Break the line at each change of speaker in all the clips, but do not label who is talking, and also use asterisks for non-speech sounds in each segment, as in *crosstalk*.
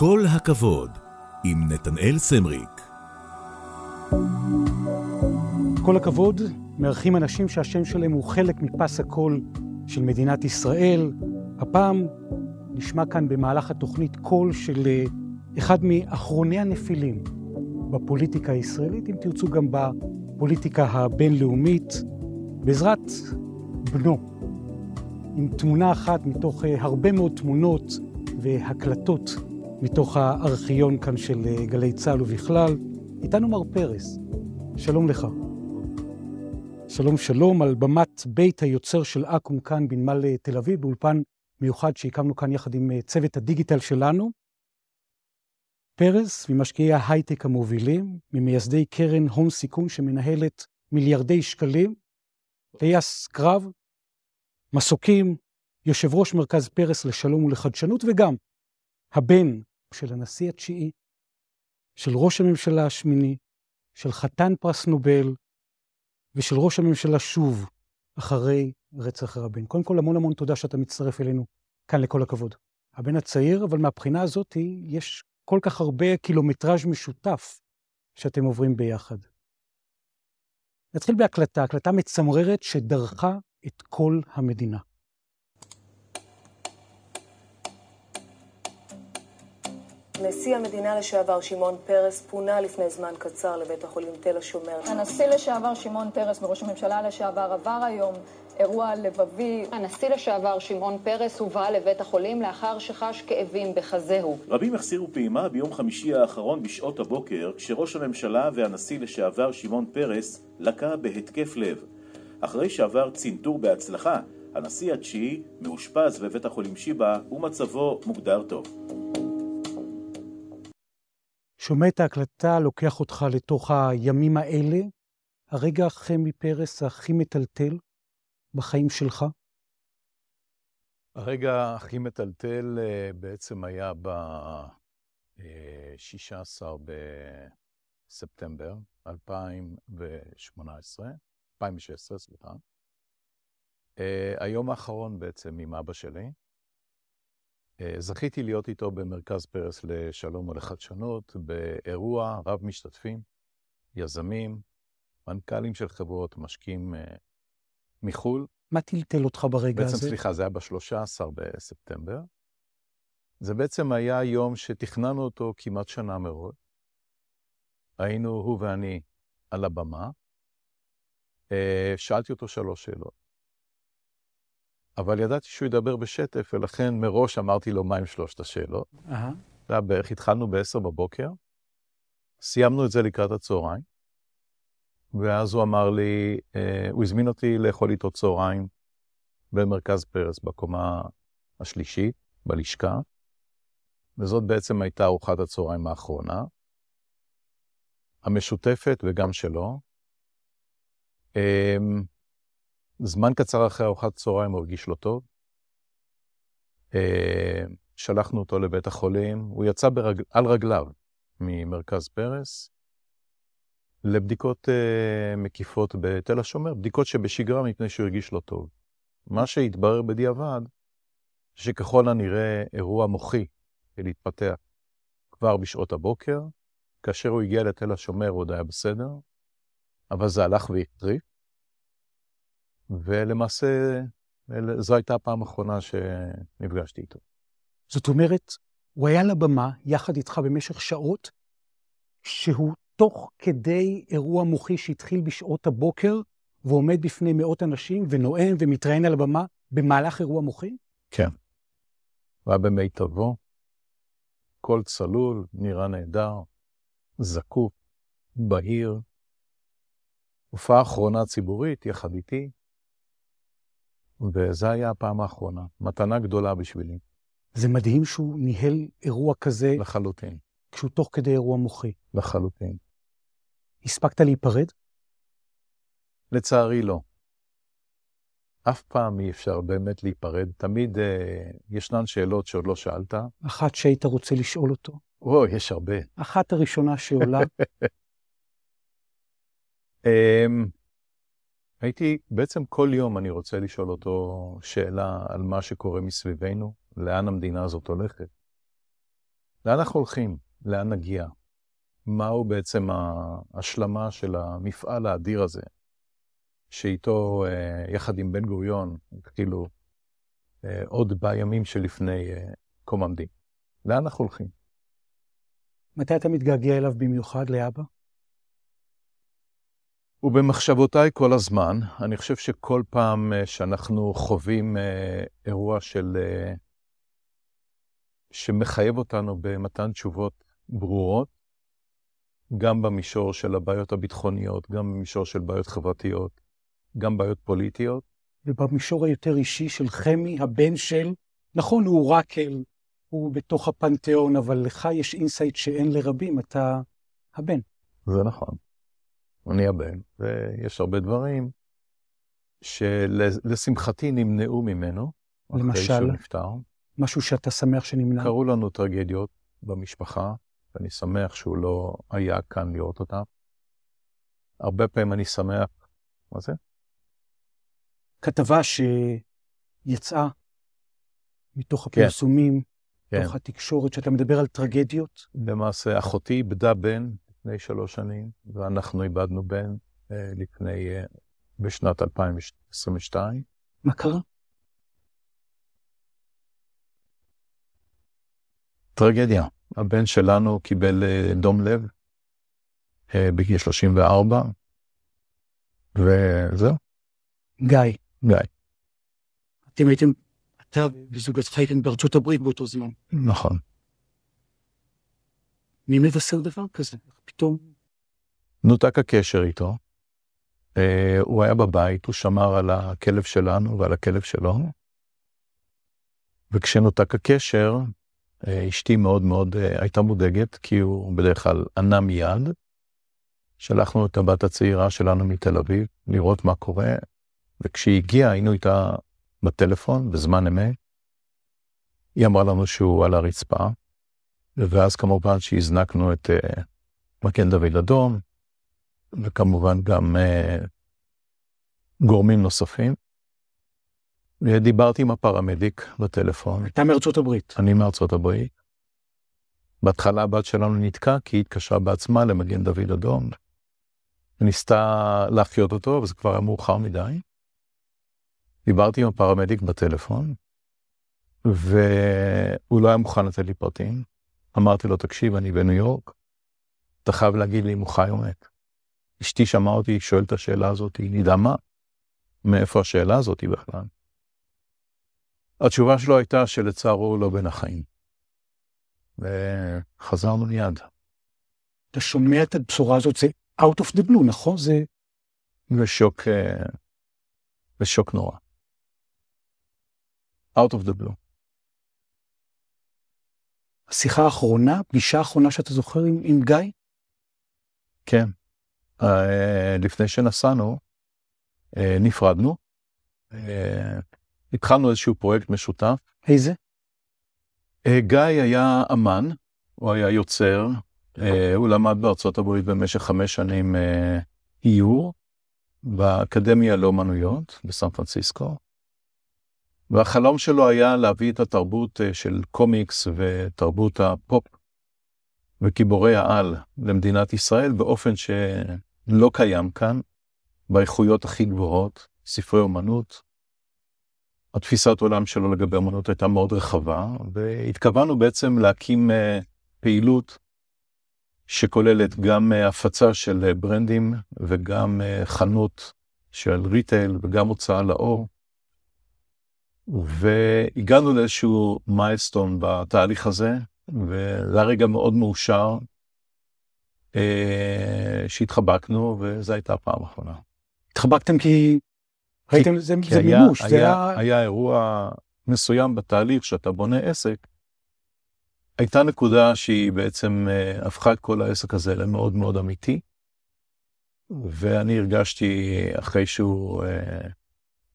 כל הכבוד, עם נתנאל סמריק.
כל הכבוד, מארחים אנשים שהשם שלהם הוא חלק מפס הקול של מדינת ישראל. הפעם נשמע כאן במהלך התוכנית קול של אה, אחד מאחרוני הנפילים בפוליטיקה הישראלית, אם תרצו גם בפוליטיקה הבינלאומית, בעזרת בנו, עם תמונה אחת מתוך אה, הרבה מאוד תמונות והקלטות מתוך הארכיון כאן של אה, גלי צה"ל ובכלל. איתנו מר פרס, שלום לך. שלום שלום על במת בית היוצר של אקו"ם כאן בנמל אה, תל אביב, באולפן מיוחד שהקמנו כאן יחד עם צוות הדיגיטל שלנו. פרס, ממשקיעי ההייטק המובילים, ממייסדי קרן הון סיכון שמנהלת מיליארדי שקלים, טייס קרב, מסוקים, יושב ראש מרכז פרס לשלום ולחדשנות, וגם הבן של הנשיא התשיעי, של ראש הממשלה השמיני, של חתן פרס נובל, ושל ראש הממשלה שוב, אחרי רצח רבין. קודם כל, המון המון תודה שאתה מצטרף אלינו כאן, לכל הכבוד. הבן הצעיר, אבל מהבחינה הזאת יש כל כך הרבה קילומטראז' משותף שאתם עוברים ביחד. נתחיל בהקלטה, הקלטה מצמררת שדרכה את כל המדינה.
נשיא המדינה לשעבר שמעון פרס פונה לפני זמן קצר לבית החולים תל השומר.
הנשיא לשעבר שמעון פרס וראש הממשלה לשעבר עבר היום אירוע לבבי.
הנשיא לשעבר שמעון פרס הובא לבית החולים לאחר שחש כאבים בחזהו.
רבים החסירו פעימה ביום חמישי האחרון בשעות הבוקר, כשראש הממשלה והנשיא לשעבר שמעון פרס לקה בהתקף לב. אחרי שעבר צנתור בהצלחה, הנשיא התשיעי מאושפז בבית החולים שיבא ומצבו מוגדר טוב.
שומע את ההקלטה, לוקח אותך לתוך הימים האלה, הרגע חמי פרס הכי מטלטל בחיים שלך?
הרגע הכי מטלטל אה, בעצם היה ב-16 בספטמבר 2018, 2016, סליחה. Uh, היום האחרון בעצם עם אבא שלי. Uh, זכיתי להיות איתו במרכז פרס לשלום ולחדשנות, באירוע רב משתתפים, יזמים, מנכ"לים של חברות, משקיעים uh, מחו"ל.
מה טלטל אותך ברגע
בעצם,
הזה?
בעצם, סליחה, זה היה ב-13 בספטמבר. זה בעצם היה יום שתכננו אותו כמעט שנה מראש. היינו, הוא ואני, על הבמה. שאלתי אותו שלוש שאלות. אבל ידעתי שהוא ידבר בשטף, ולכן מראש אמרתי לו מהם שלושת השאלות. Uh-huh. זה היה בערך, התחלנו ב-10 בבוקר, סיימנו את זה לקראת הצהריים, ואז הוא אמר לי, אה, הוא הזמין אותי לאכול איתו צהריים במרכז פרס, בקומה השלישית, בלשכה, וזאת בעצם הייתה ארוחת הצהריים האחרונה, המשותפת וגם שלו. אה, זמן קצר אחרי ארוחת צהריים הוא הרגיש לא טוב. אה, שלחנו אותו לבית החולים, הוא יצא ברג... על רגליו ממרכז פרס לבדיקות uh, מקיפות בתל השומר, בדיקות שבשגרה מפני שהוא הרגיש לא טוב. מה שהתברר בדיעבד, שככל הנראה אירוע מוחי להתפתח כבר בשעות הבוקר, כאשר הוא הגיע לתל השומר הוא עוד היה בסדר, אבל זה הלך והחריף. ולמעשה, זו הייתה הפעם האחרונה שנפגשתי איתו.
זאת אומרת, הוא היה לבמה יחד איתך במשך שעות, שהוא תוך כדי אירוע מוחי שהתחיל בשעות הבוקר, ועומד בפני מאות אנשים ונואם ומתראיין על הבמה במהלך אירוע מוחי?
כן. הוא היה במיטבו, קול צלול, נראה נהדר, זקוף, בהיר. הופעה אחרונה ציבורית יחד איתי, וזו הייתה הפעם האחרונה. מתנה גדולה בשבילי.
זה מדהים שהוא ניהל אירוע כזה.
לחלוטין.
כשהוא תוך כדי אירוע מוחי.
לחלוטין.
הספקת להיפרד?
לצערי לא. אף פעם אי אפשר באמת להיפרד. תמיד אה, ישנן שאלות שעוד לא שאלת.
אחת שהיית רוצה לשאול אותו?
או, יש הרבה.
אחת הראשונה שעולה. *laughs*
הייתי, בעצם כל יום אני רוצה לשאול אותו שאלה על מה שקורה מסביבנו, לאן המדינה הזאת הולכת. לאן אנחנו הולכים? לאן נגיע? מהו בעצם ההשלמה של המפעל האדיר הזה, שאיתו, אה, יחד עם בן גוריון, התחילו אה, עוד בימים שלפני אה, קום המדינה. לאן אנחנו הולכים?
מתי אתה מתגעגע אליו במיוחד, לאבא?
ובמחשבותיי כל הזמן, אני חושב שכל פעם שאנחנו חווים אירוע של... שמחייב אותנו במתן תשובות ברורות, גם במישור של הבעיות הביטחוניות, גם במישור של בעיות חברתיות, גם בעיות פוליטיות.
ובמישור היותר אישי של חמי, הבן של, נכון, הוא רקל, הוא בתוך הפנתיאון, אבל לך יש insight שאין לרבים, אתה הבן.
זה נכון. אני הבן, ויש הרבה דברים שלשמחתי נמנעו ממנו.
למשל? אחרי שהוא נפטר. משהו שאתה שמח שנמנע?
קרו לנו טרגדיות במשפחה, ואני שמח שהוא לא היה כאן לראות אותם. הרבה פעמים אני שמח, מה זה?
כתבה שיצאה מתוך כן. הפרסומים, כן. מתוך התקשורת, שאתה מדבר על טרגדיות.
למעשה, אחותי איבדה בן לפני שלוש שנים, ואנחנו איבדנו בן אה, לפני, אה, בשנת 2022.
מה קרה?
טרגדיה. הבן שלנו קיבל אה, דום לב בגיל 34, וזהו.
גיא.
גיא.
אתם הייתם, אתה וזוגתך הייתם בארצות הברית באותו זמן.
נכון.
מי מבשר דבר כזה? פתאום?
נותק הקשר איתו. Uh, הוא היה בבית, הוא שמר על הכלב שלנו ועל הכלב שלו. וכשנותק הקשר, אה, אשתי מאוד מאוד אה, הייתה מודאגת, כי הוא בדרך כלל ענה מיד. שלחנו את הבת הצעירה שלנו מתל אביב לראות מה קורה, וכשהיא הגיעה היינו איתה בטלפון בזמן אמת. היא אמרה לנו שהוא על הרצפה, ואז כמובן שהזנקנו את uh, מגן דוד אדום, וכמובן גם uh, גורמים נוספים. דיברתי עם הפרמדיק בטלפון.
אתה מארצות הברית.
אני מארצות הברית. בהתחלה הבת שלנו נתקעה כי היא התקשרה בעצמה למגן דוד אדום. ניסתה להחיות אותו, אבל זה כבר היה מאוחר מדי. דיברתי עם הפרמדיק בטלפון, והוא לא היה מוכן לתת לי פרטים. אמרתי לו, תקשיב, אני בניו יורק, אתה חייב להגיד לי אם הוא חי או מת. אשתי שמעה אותי שואלת את השאלה הזאת, היא נדהמה. מאיפה השאלה הזאת בכלל? התשובה שלו הייתה שלצערו הוא לא בין החיים. וחזרנו מיד.
אתה שומע את הבשורה הזאת, זה out of the blue, נכון? זה...
ושוק, ושוק נורא. out of the blue.
השיחה האחרונה, פגישה האחרונה שאתה זוכר עם, עם גיא?
כן. Uh, לפני שנסענו, uh, נפרדנו. Uh, התחלנו איזשהו פרויקט משותף.
איזה?
אה, גיא היה אמן, הוא היה יוצר, אה, הוא למד בארצות הברית במשך חמש שנים אה, איור באקדמיה לאומנויות בסן פרנסיסקו. והחלום שלו היה להביא את התרבות של קומיקס ותרבות הפופ וגיבורי העל למדינת ישראל באופן שלא קיים כאן, באיכויות הכי גבוהות, ספרי אומנות, התפיסת עולם שלו לגבי אמנות הייתה מאוד רחבה, והתכוונו בעצם להקים uh, פעילות שכוללת גם uh, הפצה של ברנדים וגם חנות של ריטייל וגם הוצאה לאור. והגענו לאיזשהו מיילסטון בתהליך הזה, וזה היה רגע מאוד מאושר uh, שהתחבקנו, וזו הייתה הפעם האחרונה.
התחבקתם כי ראיתם, זה, זה היה, מימוש,
היה, זה היה... היה אירוע מסוים בתהליך שאתה בונה עסק, הייתה נקודה שהיא בעצם uh, הפכה את כל העסק הזה למאוד מאוד אמיתי, ואני הרגשתי אחרי שהוא uh,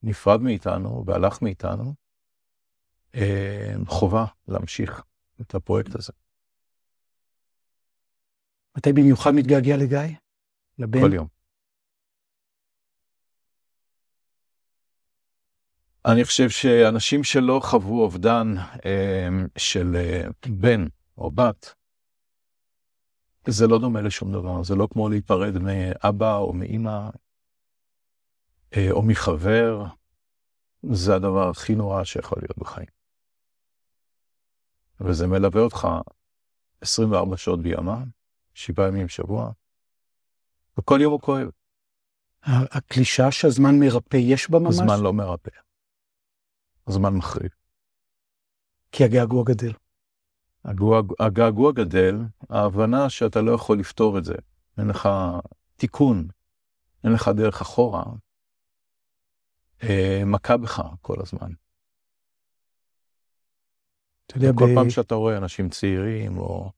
נפרד מאיתנו והלך מאיתנו, uh, חובה להמשיך את הפרויקט הזה.
מתי במיוחד מתגעגע לגיא? לבן?
כל יום. אני חושב שאנשים שלא חוו אובדן אה, של אה, בן או בת, זה לא דומה לשום דבר, זה לא כמו להיפרד מאבא או מאימא, אה, או מחבר, זה הדבר הכי נורא שיכול להיות בחיים. וזה מלווה אותך 24 שעות בימה, שבעה ימים בשבוע, וכל יום הוא כואב.
הקלישה שהזמן מרפא, יש בה ממש?
הזמן לא מרפא. הזמן מחריב.
כי הגעגוע גדל.
הגעגוע גדל, ההבנה שאתה לא יכול לפתור את זה. אין לך תיקון, אין לך דרך אחורה, אה, מכה בך כל הזמן. אתה יודע, כל ב... פעם שאתה רואה אנשים צעירים, או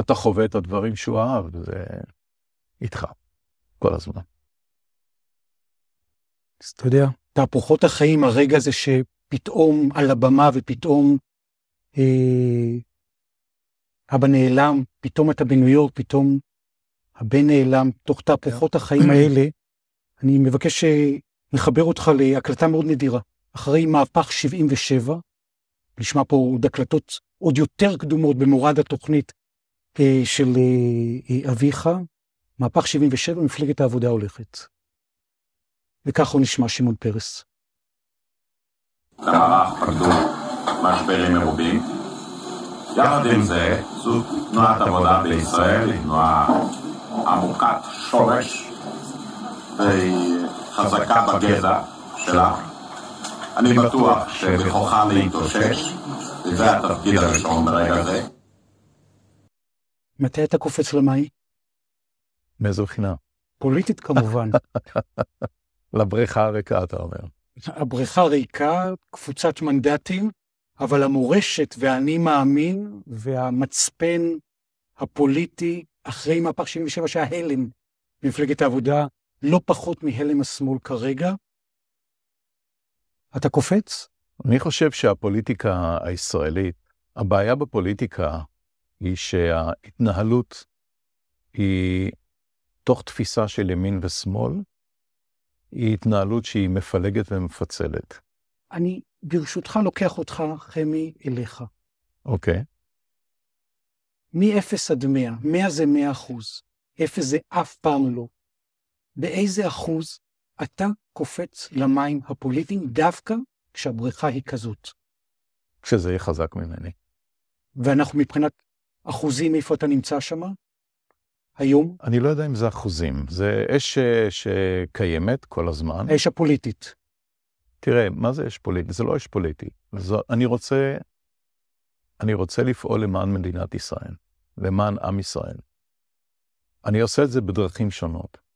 אתה חווה את הדברים שהוא אהב, זה איתך, כל הזמן.
אז אתה יודע, תהפוכות החיים, הרגע הזה שפתאום על הבמה ופתאום אה, אבא נעלם, פתאום אתה בניו יורק, פתאום הבן נעלם, תוך תהפוכות החיים האלה, אני מבקש לחבר אותך להקלטה מאוד נדירה. אחרי מהפך 77, נשמע פה עוד הקלטות עוד יותר קדומות במורד התוכנית אה, של אה, אה, אביך, מהפך 77, מפלגת העבודה הולכת. וככה הוא נשמע שמעון פרס.
גם פקדו משברים מרובים. יחד עם זה, זו תנועת עבודה בישראל היא תנועה עמוקת שורש והיא חזקה בגזע שלה. אני בטוח שבכוחה להתאושש, וזה התפקיד הראשון ברגע זה.
מתי אתה קופץ למים?
מאיזו בחינה?
פוליטית כמובן. *laughs*
לבריכה הריקה, אתה אומר.
הבריכה ריקה, קבוצת מנדטים, אבל המורשת והאני מאמין והמצפן הפוליטי אחרי מהפך 77 שהיה הלם במפלגת העבודה, לא פחות מהלם השמאל כרגע. אתה קופץ?
אני חושב שהפוליטיקה הישראלית, הבעיה בפוליטיקה היא שההתנהלות היא תוך תפיסה של ימין ושמאל, היא התנהלות שהיא מפלגת ומפצלת.
אני ברשותך לוקח אותך, חמי, אליך.
אוקיי.
מ-0 עד 100, 100 זה 100 אחוז, 0 זה אף פעם לא. באיזה אחוז אתה קופץ למים הפוליטיים דווקא כשהבריכה היא כזאת?
כשזה יהיה חזק ממני.
ואנחנו מבחינת אחוזים, איפה אתה נמצא שם? היום?
אני לא יודע אם זה אחוזים. זה אש שקיימת כל הזמן.
האש הפוליטית.
תראה, מה זה אש פוליטית? זה לא אש פוליטית. זו, אני רוצה, אני רוצה לפעול למען מדינת ישראל, למען עם ישראל. אני עושה את זה בדרכים שונות.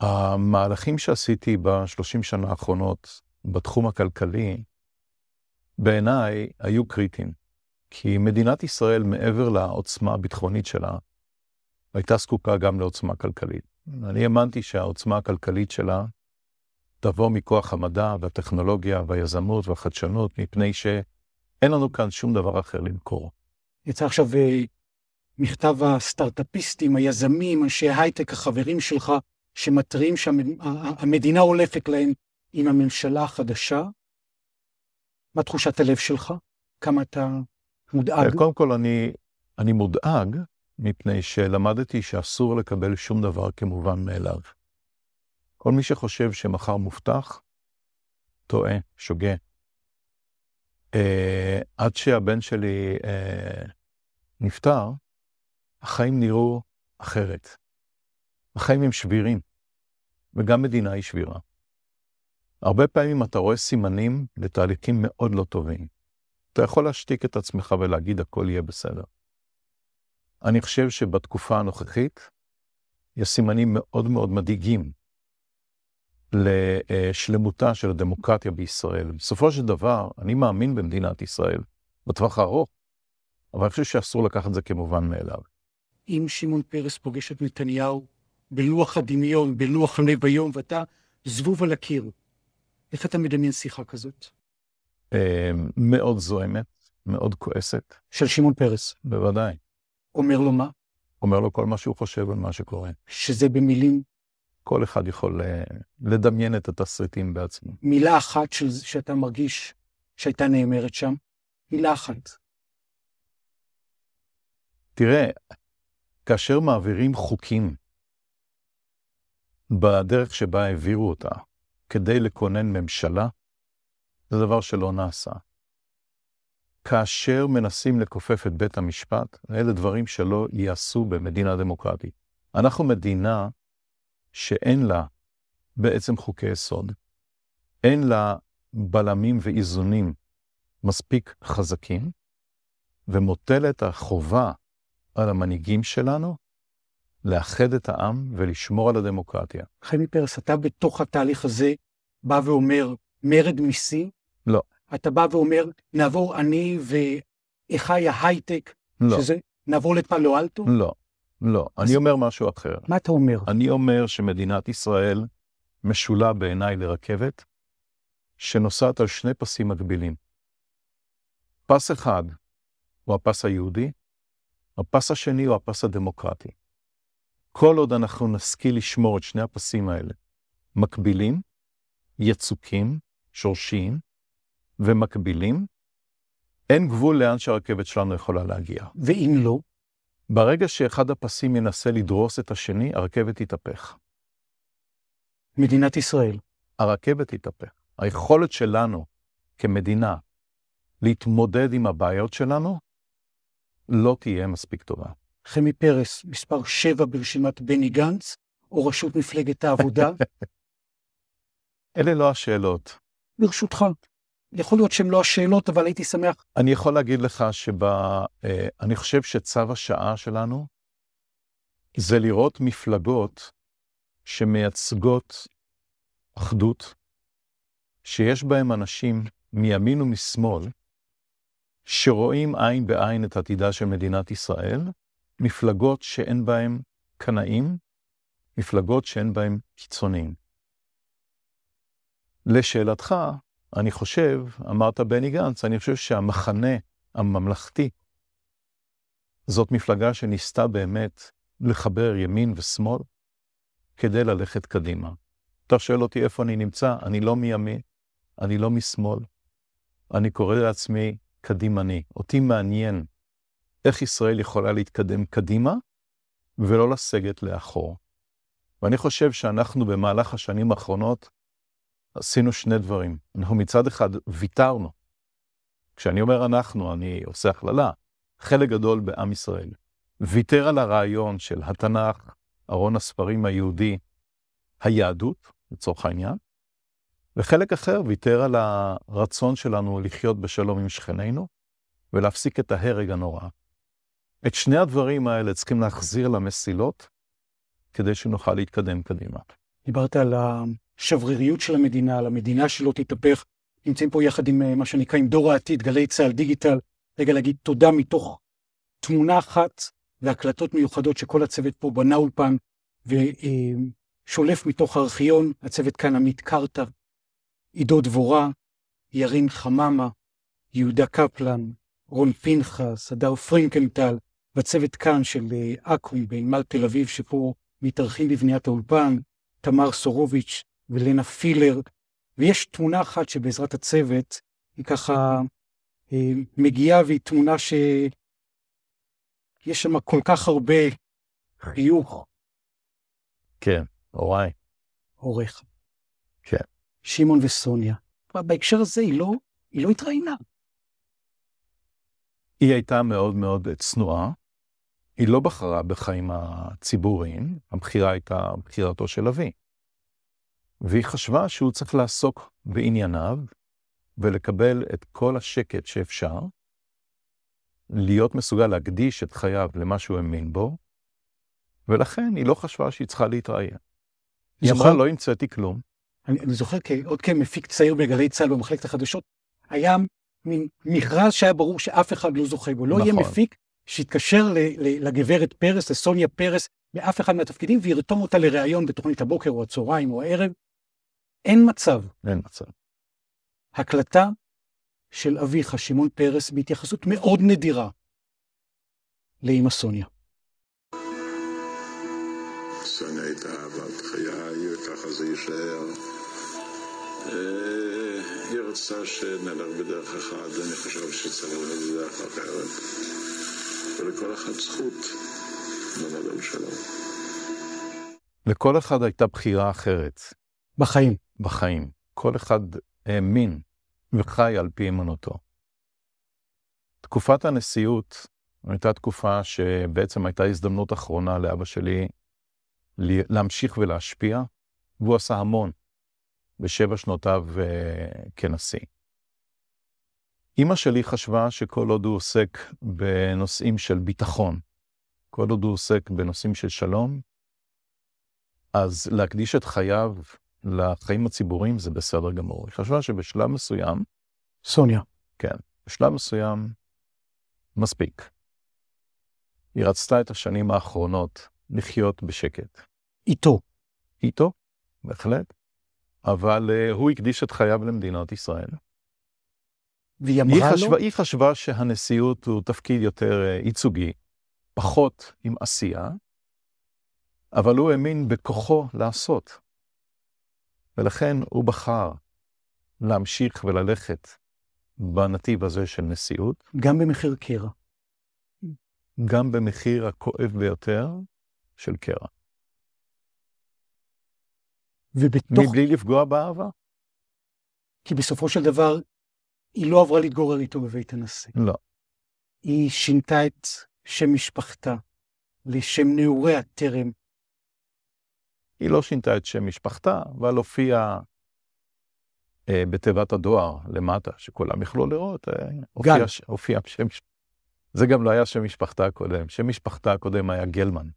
המהלכים שעשיתי בשלושים שנה האחרונות בתחום הכלכלי, בעיניי היו קריטיים. כי מדינת ישראל, מעבר לעוצמה הביטחונית שלה, הייתה זקוקה גם לעוצמה כלכלית. אני האמנתי שהעוצמה הכלכלית שלה תבוא מכוח המדע והטכנולוגיה והיזמות והחדשנות, מפני שאין לנו כאן שום דבר אחר למכור.
יצא עכשיו אה, מכתב הסטארט-אפיסטים, היזמים, אנשי הייטק, החברים שלך, שמתריעים שהמדינה הולפת להם עם הממשלה החדשה. מה תחושת הלב שלך? כמה אתה מודאג?
קודם כל, אני, אני מודאג מפני שלמדתי שאסור לקבל שום דבר כמובן מאליו. כל מי שחושב שמחר מובטח, טועה, שוגה. אה, עד שהבן שלי אה, נפטר, החיים נראו אחרת. החיים הם שבירים, וגם מדינה היא שבירה. הרבה פעמים אתה רואה סימנים לתהליכים מאוד לא טובים. אתה יכול להשתיק את עצמך ולהגיד הכל יהיה בסדר. אני חושב שבתקופה הנוכחית יש סימנים מאוד מאוד מדאיגים לשלמותה של הדמוקרטיה בישראל. בסופו של דבר, אני מאמין במדינת ישראל, בטווח הארוך, אבל אני חושב שאסור לקחת את זה כמובן מאליו.
אם שמעון פרס פוגש את נתניהו בלוח הדמיון, בלוח לב היום, ואתה זבוב על הקיר, איך אתה מדמיין שיחה כזאת?
אה, מאוד זוהמת, מאוד כועסת.
של שמעון פרס?
בוודאי.
אומר לו מה?
אומר לו כל מה שהוא חושב על מה שקורה.
שזה במילים?
כל אחד יכול אה, לדמיין את התסריטים בעצמו.
מילה אחת של, שאתה מרגיש שהייתה נאמרת שם? מילה אחת.
תראה, כאשר מעבירים חוקים בדרך שבה העבירו אותה, כדי לכונן ממשלה, זה דבר שלא נעשה. כאשר מנסים לכופף את בית המשפט, אלה דברים שלא ייעשו במדינה דמוקרטית. אנחנו מדינה שאין לה בעצם חוקי יסוד, אין לה בלמים ואיזונים מספיק חזקים, ומוטלת החובה על המנהיגים שלנו לאחד את העם ולשמור על הדמוקרטיה.
חמי פרס, אתה בתוך התהליך הזה בא ואומר מרד מיסים?
לא.
אתה בא ואומר, נעבור אני ואחיי ההייטק,
לא.
שזה, נעבור לפלו אלטו?
לא, לא. אני אומר משהו אחר.
מה אתה אומר?
אני אומר שמדינת ישראל משולה בעיניי לרכבת שנוסעת על שני פסים מקבילים. פס אחד הוא הפס היהודי, הפס השני הוא הפס הדמוקרטי. כל עוד אנחנו נשכיל לשמור את שני הפסים האלה מקבילים, יצוקים, שורשיים ומקבילים, אין גבול לאן שהרכבת שלנו יכולה להגיע.
ואם לא?
ברגע שאחד הפסים ינסה לדרוס את השני, הרכבת תתהפך.
מדינת ישראל.
הרכבת תתהפך. היכולת שלנו כמדינה להתמודד עם הבעיות שלנו לא תהיה מספיק טובה.
חמי פרס, מספר 7 ברשימת בני גנץ, או ראשות מפלגת העבודה?
אלה לא השאלות.
ברשותך. יכול להיות שהן לא השאלות, אבל הייתי שמח.
אני יכול להגיד לך שאני חושב שצו השעה שלנו זה לראות מפלגות שמייצגות אחדות, שיש בהם אנשים מימין ומשמאל, שרואים עין בעין את עתידה של מדינת ישראל, מפלגות שאין בהן קנאים, מפלגות שאין בהן קיצוניים. לשאלתך, אני חושב, אמרת בני גנץ, אני חושב שהמחנה הממלכתי, זאת מפלגה שניסתה באמת לחבר ימין ושמאל כדי ללכת קדימה. אתה שואל אותי איפה אני נמצא, אני לא מימין, אני לא משמאל. אני קורא לעצמי קדימני. אותי מעניין איך ישראל יכולה להתקדם קדימה ולא לסגת לאחור. ואני חושב שאנחנו במהלך השנים האחרונות עשינו שני דברים. אנחנו מצד אחד ויתרנו. כשאני אומר אנחנו, אני עושה הכללה. חלק גדול בעם ישראל ויתר על הרעיון של התנ"ך, ארון הספרים היהודי, היהדות, לצורך העניין, וחלק אחר ויתר על הרצון שלנו לחיות בשלום עם שכנינו ולהפסיק את ההרג הנורא. את שני הדברים האלה צריכים להחזיר למסילות כדי שנוכל להתקדם קדימה.
דיברת על השבריריות של המדינה, על המדינה שלא תתהפך. נמצאים פה יחד עם אה, מה שנקרא עם דור העתיד, גלי צה"ל דיגיטל. רגע להגיד תודה מתוך תמונה אחת והקלטות מיוחדות שכל הצוות פה בנה אולפן ושולף מתוך הארכיון, הצוות כאן עמית קרתא, עידו דבורה, ירין חממה, יהודה קפלן, רון פנחס, הדר פרינקנטל, והצוות כאן של אה, אקו"ם בנמל תל אביב, שפה מתארחים בבניית האולפן, תמר סורוביץ' ולנה פילר, ויש תמונה אחת שבעזרת הצוות היא ככה אה, מגיעה והיא תמונה שיש שם כל כך הרבה חיוך.
כן, הוריי.
הוריך.
כן.
שמעון וסוניה. בהקשר הזה היא לא, היא לא התראיינה.
היא הייתה מאוד מאוד צנועה. היא לא בחרה בחיים הציבוריים, הבחירה הייתה בחירתו של אבי. והיא חשבה שהוא צריך לעסוק בענייניו ולקבל את כל השקט שאפשר, להיות מסוגל להקדיש את חייו למה שהוא האמין בו, ולכן היא לא חשבה שהיא צריכה להתראיין. היא אמרה, לא המצאתי כלום.
אני, אני זוכר עוד כמפיק צעיר בגלי צה"ל במחלקת החדשות, היה מין מכרז שהיה ברור שאף אחד לא זוכה בו. לא נכון. יהיה מפיק שיתקשר לגברת פרס, לסוניה פרס, באף אחד מהתפקידים, וירתום אותה לראיון בתוכנית הבוקר או הצהריים או הערב. אין מצב.
אין מצב.
הקלטה של אביך, שמעון פרס, בהתייחסות מאוד נדירה לאמא סוניה.
סוניה הייתה אהבת חיי, וככה זה יישאר. אה, היא רצתה שנלך בדרך אחת, אני חושב שצריך ללכת בדרך אחרת. ולכל אחד זכות על שלום.
לכל אחד הייתה בחירה אחרת.
בחיים.
בחיים. כל אחד האמין וחי על פי אמונתו. תקופת הנשיאות הייתה תקופה שבעצם הייתה הזדמנות אחרונה לאבא שלי להמשיך ולהשפיע, והוא עשה המון בשבע שנותיו uh, כנשיא. אימא שלי חשבה שכל עוד הוא עוסק בנושאים של ביטחון, כל עוד הוא עוסק בנושאים של שלום, אז להקדיש את חייו לחיים הציבוריים זה בסדר גמור. היא חשבה שבשלב מסוים...
סוניה.
כן, בשלב מסוים מספיק. היא רצתה את השנים האחרונות לחיות בשקט.
איתו.
איתו, בהחלט. אבל uh, הוא הקדיש את חייו למדינת ישראל.
והיא אמרה
היא חשבה,
לו?
היא חשבה שהנשיאות הוא תפקיד יותר uh, ייצוגי, פחות עם עשייה, אבל הוא האמין בכוחו לעשות. ולכן הוא בחר להמשיך וללכת בנתיב הזה של נשיאות.
גם במחיר קרע.
גם במחיר הכואב ביותר של קרע.
ובתוך...
מבלי לפגוע באהבה?
כי בסופו של דבר, היא לא עברה להתגורר איתו בבית הנשיא.
לא.
היא שינתה את שם משפחתה לשם נעוריה טרם.
היא לא שינתה את שם משפחתה, אבל הופיעה אה, בתיבת הדואר למטה, שכולם יכלו לראות. אה, הופיע, הופיע שם. זה גם לא היה שם משפחתה הקודם. שם משפחתה הקודם היה גלמן.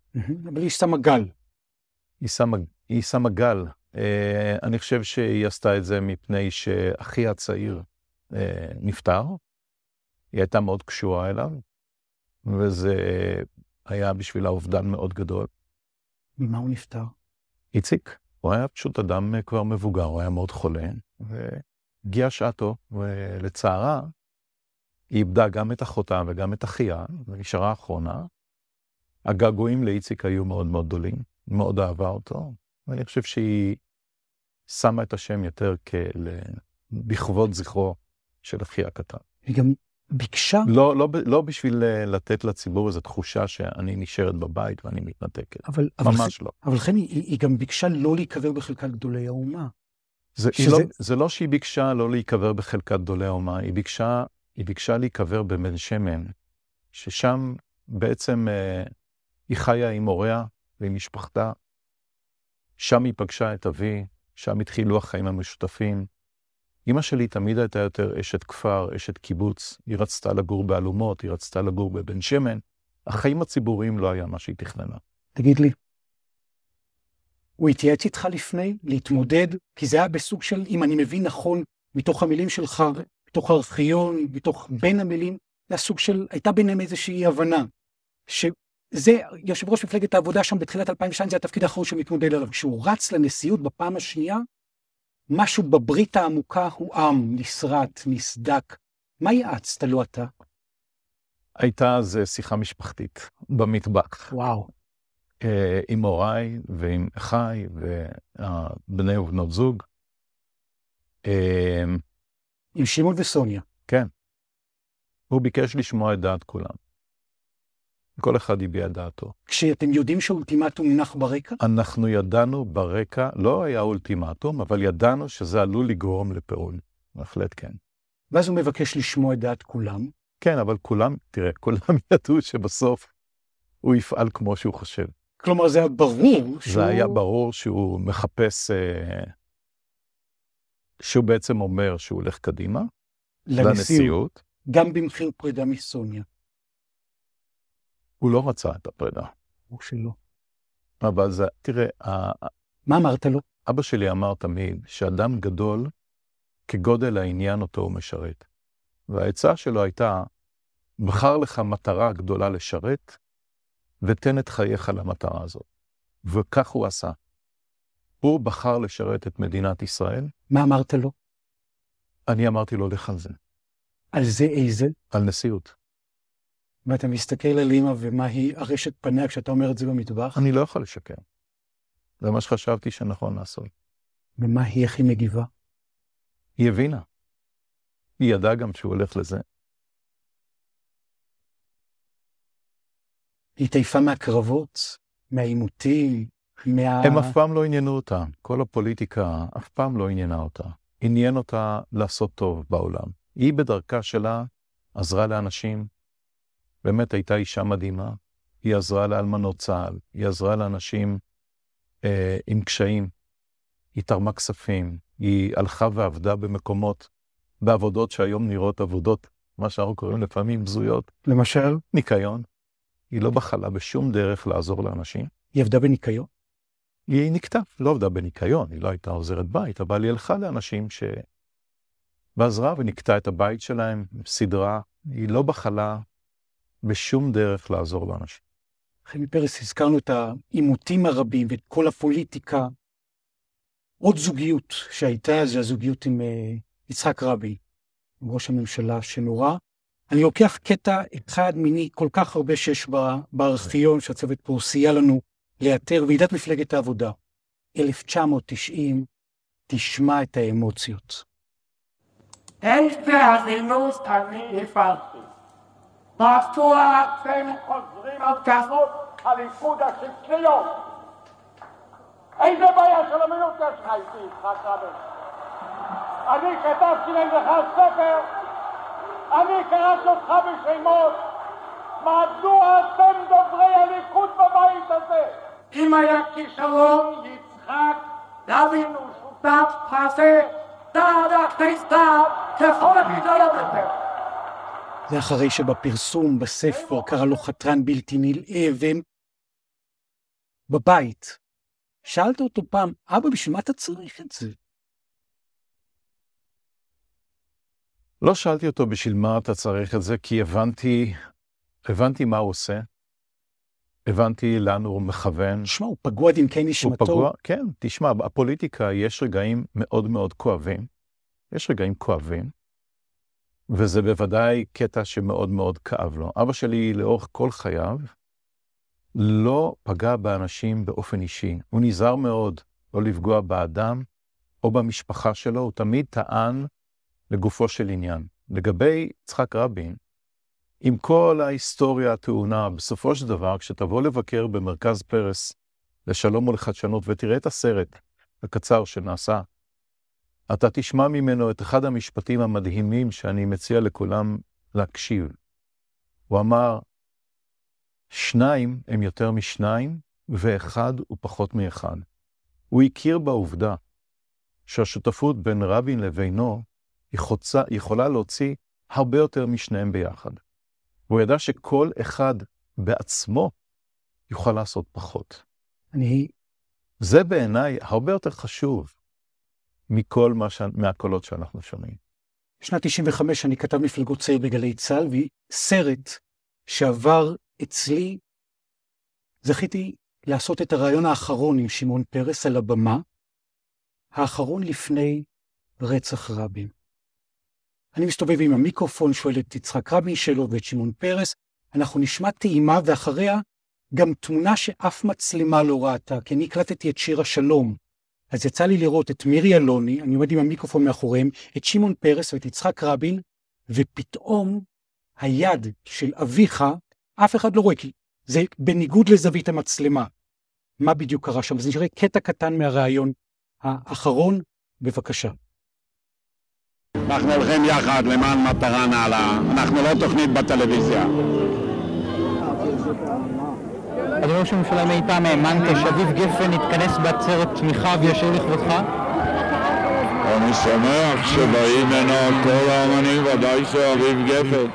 אבל היא שמה גל.
היא שמה, היא שמה גל. אה, אני חושב שהיא עשתה את זה מפני שאחי הצעיר נפטר. היא הייתה מאוד קשורה אליו, וזה היה בשבילה אובדן מאוד גדול.
ממה הוא נפטר?
איציק. הוא היה פשוט אדם כבר מבוגר, הוא היה מאוד חולה, והגיעה שעתו, ולצערה, היא איבדה גם את אחותה וגם את אחיה, ונשארה אחרונה. הגעגועים לאיציק היו מאוד מאוד גדולים, מאוד אהבה אותו, ואני חושב שהיא שמה את השם יותר כל... בכבוד זכרו של אחי הקטן.
היא גם ביקשה...
לא, לא, לא בשביל לתת לציבור איזו תחושה שאני נשארת בבית ואני מתנתקת.
אבל,
ממש
אבל,
לא.
אבל לכן היא, היא גם ביקשה לא להיקבר בחלקת גדולי האומה.
זה, שזה... לא, זה לא שהיא ביקשה לא להיקבר בחלקת גדולי האומה, היא ביקשה, היא ביקשה להיקבר בבן שמן, ששם בעצם אה, היא חיה עם הוריה ועם משפחתה. שם היא פגשה את אבי, שם התחילו החיים המשותפים. אמא שלי תמיד הייתה יותר אשת כפר, אשת קיבוץ. היא רצתה לגור באלומות, היא רצתה לגור בבן שמן. החיים הציבוריים לא היה מה שהיא תכננה.
תגיד לי, הוא התייעץ איתך לפני להתמודד? כי זה היה בסוג של, אם אני מבין נכון, מתוך המילים שלך, מתוך הארכיון, מתוך בין המילים, זה הסוג של, הייתה ביניהם איזושהי הבנה, שזה, יושב ראש מפלגת העבודה שם בתחילת 2002, זה התפקיד האחרון שמתמודד עליו. כשהוא רץ לנשיאות בפעם השנייה, משהו בברית העמוקה הוא עם, נסרט, נסדק. מה יעצת לו אתה?
הייתה אז שיחה משפחתית במטבח.
וואו.
עם הוריי ועם אחיי ובני ובנות זוג.
עם שמעון וסוניה.
כן. הוא ביקש לשמוע את דעת כולם. כל אחד הביע דעתו.
כשאתם יודעים שהאולטימטום נח ברקע?
אנחנו ידענו ברקע, לא היה אולטימטום, אבל ידענו שזה עלול לגרום לפירוד. בהחלט כן.
ואז הוא מבקש לשמוע את דעת כולם?
כן, אבל כולם, תראה, כולם *laughs* ידעו שבסוף הוא יפעל כמו שהוא חושב.
כלומר, זה היה ברור
שהוא... זה היה ברור שהוא מחפש... אה, שהוא בעצם אומר שהוא הולך קדימה.
לנשיאות. לנשיאות. גם במחיר פרידה מסוניה.
הוא לא רצה את הפרידה.
הוא שלא.
אבל זה, תראה...
מה אמרת לו?
אבא שלי אמר תמיד שאדם גדול, כגודל העניין אותו הוא משרת. והעצה שלו הייתה, בחר לך מטרה גדולה לשרת, ותן את חייך למטרה הזאת. וכך הוא עשה. הוא בחר לשרת את מדינת ישראל.
מה אמרת לו?
אני אמרתי לו, לך על זה.
על זה איזה?
על נשיאות.
ואתה מסתכל על אמא ומה היא ארשת פניה כשאתה אומר את זה במטבח?
אני לא יכול לשקר. זה מה שחשבתי שנכון לעשות.
ומה היא, היא מגיבה?
היא הבינה. היא ידעה גם שהוא הולך לזה.
היא התעייפה מהקרבות, מהעימותים, מה...
הם אף פעם לא עניינו אותה. כל הפוליטיקה אף פעם לא עניינה אותה. עניין אותה לעשות טוב בעולם. היא בדרכה שלה עזרה לאנשים, באמת הייתה אישה מדהימה. היא עזרה לאלמנות צה"ל, היא עזרה לאנשים אה, עם קשיים, היא תרמה כספים, היא הלכה ועבדה במקומות, בעבודות שהיום נראות עבודות, מה שאנחנו קוראים לפעמים בזויות.
למשל?
ניקיון. היא לא בחלה בשום דרך לעזור לאנשים.
היא עבדה בניקיון?
היא נקטה, לא עבדה בניקיון, היא לא הייתה עוזרת בית, אבל היא הלכה לאנשים ש... ועזרה ונקטה את הבית שלהם, סידרה, היא לא בחלה בשום דרך לעזור לאנשים.
חמי פרס, הזכרנו את העימותים הרבים ואת כל הפוליטיקה. עוד זוגיות שהייתה, זה הזוגיות עם uh, יצחק רבין, עם ראש הממשלה שנורא. אני לוקח קטע אחד מיני כל כך הרבה שיש בארכיון שהצוות פה סייע לנו לאתר, ועידת מפלגת העבודה, 1990, תשמע את האמוציות.
איזה אלימות אני הפעלתי. מדוע אתם חוזרים על כזאת הליכוד השקריות? איזה בעיה של אמינות יש לך איתי, יצחק רבין? אני כתבתי נגדך ספר, אני קראתי אותך בשמות, מדוע אתם דוברי הליכוד בבית הזה? אם היה כישלון, יצחק רבין הוא שותף פרסה, דעת הכניסה, ככל הבידוד יותר.
זה אחרי שבפרסום, בספר, קרא לו חתרן בלתי נלאה, והם בבית. שאלת אותו פעם, אבא, בשביל מה אתה צריך את זה?
לא שאלתי אותו בשביל מה אתה צריך את זה, כי הבנתי, הבנתי מה הוא עושה. הבנתי לאן הוא מכוון.
תשמע, הוא פגוע עד עמקי נשמתו.
הוא פגוע, כן, תשמע, בפוליטיקה יש רגעים מאוד מאוד כואבים. יש רגעים כואבים. וזה בוודאי קטע שמאוד מאוד כאב לו. אבא שלי לאורך כל חייו לא פגע באנשים באופן אישי. הוא נזהר מאוד לא לפגוע באדם או במשפחה שלו, הוא תמיד טען לגופו של עניין. לגבי יצחק רבין, עם כל ההיסטוריה הטעונה, בסופו של דבר, כשתבוא לבקר במרכז פרס לשלום ולחדשנות ותראה את הסרט הקצר שנעשה אתה תשמע ממנו את אחד המשפטים המדהימים שאני מציע לכולם להקשיב. הוא אמר, שניים הם יותר משניים, ואחד הוא פחות מאחד. הוא הכיר בעובדה שהשותפות בין רבין לבינו היא חוצה, יכולה להוציא הרבה יותר משניהם ביחד. והוא ידע שכל אחד בעצמו יוכל לעשות פחות.
אני...
זה בעיניי הרבה יותר חשוב מכל מה ש... מהקולות שאנחנו שומעים.
בשנת 95 אני כתב מפלגות צעיר בגלי צה"ל, והיא סרט שעבר אצלי, זכיתי לעשות את הרעיון האחרון עם שמעון פרס על הבמה, האחרון לפני רצח רבין. אני מסתובב עם המיקרופון, שואל את יצחק רבין שאלות ואת שמעון פרס, אנחנו נשמע טעימה ואחריה גם תמונה שאף מצלמה לא ראתה, כי אני הקלטתי את שיר השלום, אז יצא לי לראות את מירי אלוני, אני עומד עם המיקרופון מאחוריהם, את שמעון פרס ואת יצחק רבין, ופתאום היד של אביך, אף אחד לא רואה, כי זה בניגוד לזווית המצלמה. מה בדיוק קרה שם? אז נראה קטע קטן מהראיון האחרון, בבקשה.
אנחנו הולכים יחד למען מטרה נעלה, אנחנו לא תוכנית בטלוויזיה.
אדוני ראש הממשלה, אם אי פעם האמנת שאביב גפן יתכנס בעצרת תמיכה וישיר לכבודך?
אני שמח שבאים הנה כל האמנים, ודאי שאביב גפן.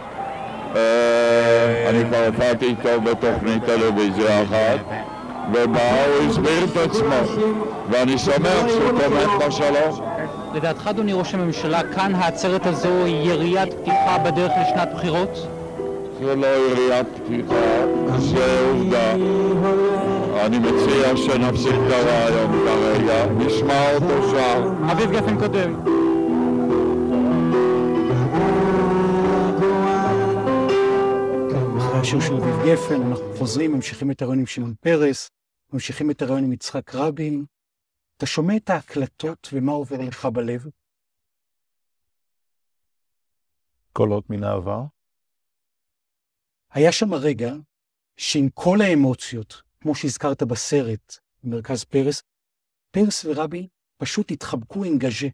אה, אני כבר הופעתי איתו בתוכנית טלוויזיה אחת, ובה הוא הסביר את עצמו, ואני שמח שהוא תומך בשלום.
לדעתך, אדוני ראש הממשלה, כאן העצרת הזו היא יריית פתיחה בדרך לשנת בחירות?
זה לא יריית פתיחה, זה עובדה. אני מציע שנפסיק את הרעיון כרגע, נשמע אותו שר.
אביב גפן קודם.
השיר של אביב גפן, אנחנו חוזרים, ממשיכים את הרעיון עם שמעון פרס, ממשיכים את הרעיון עם יצחק רבין. אתה שומע את ההקלטות ומה עובר לך בלב?
קולות מן העבר?
היה שם הרגע שעם כל האמוציות, כמו שהזכרת בסרט, במרכז פרס, פרס ורבין פשוט התחבקו עם גז'ה.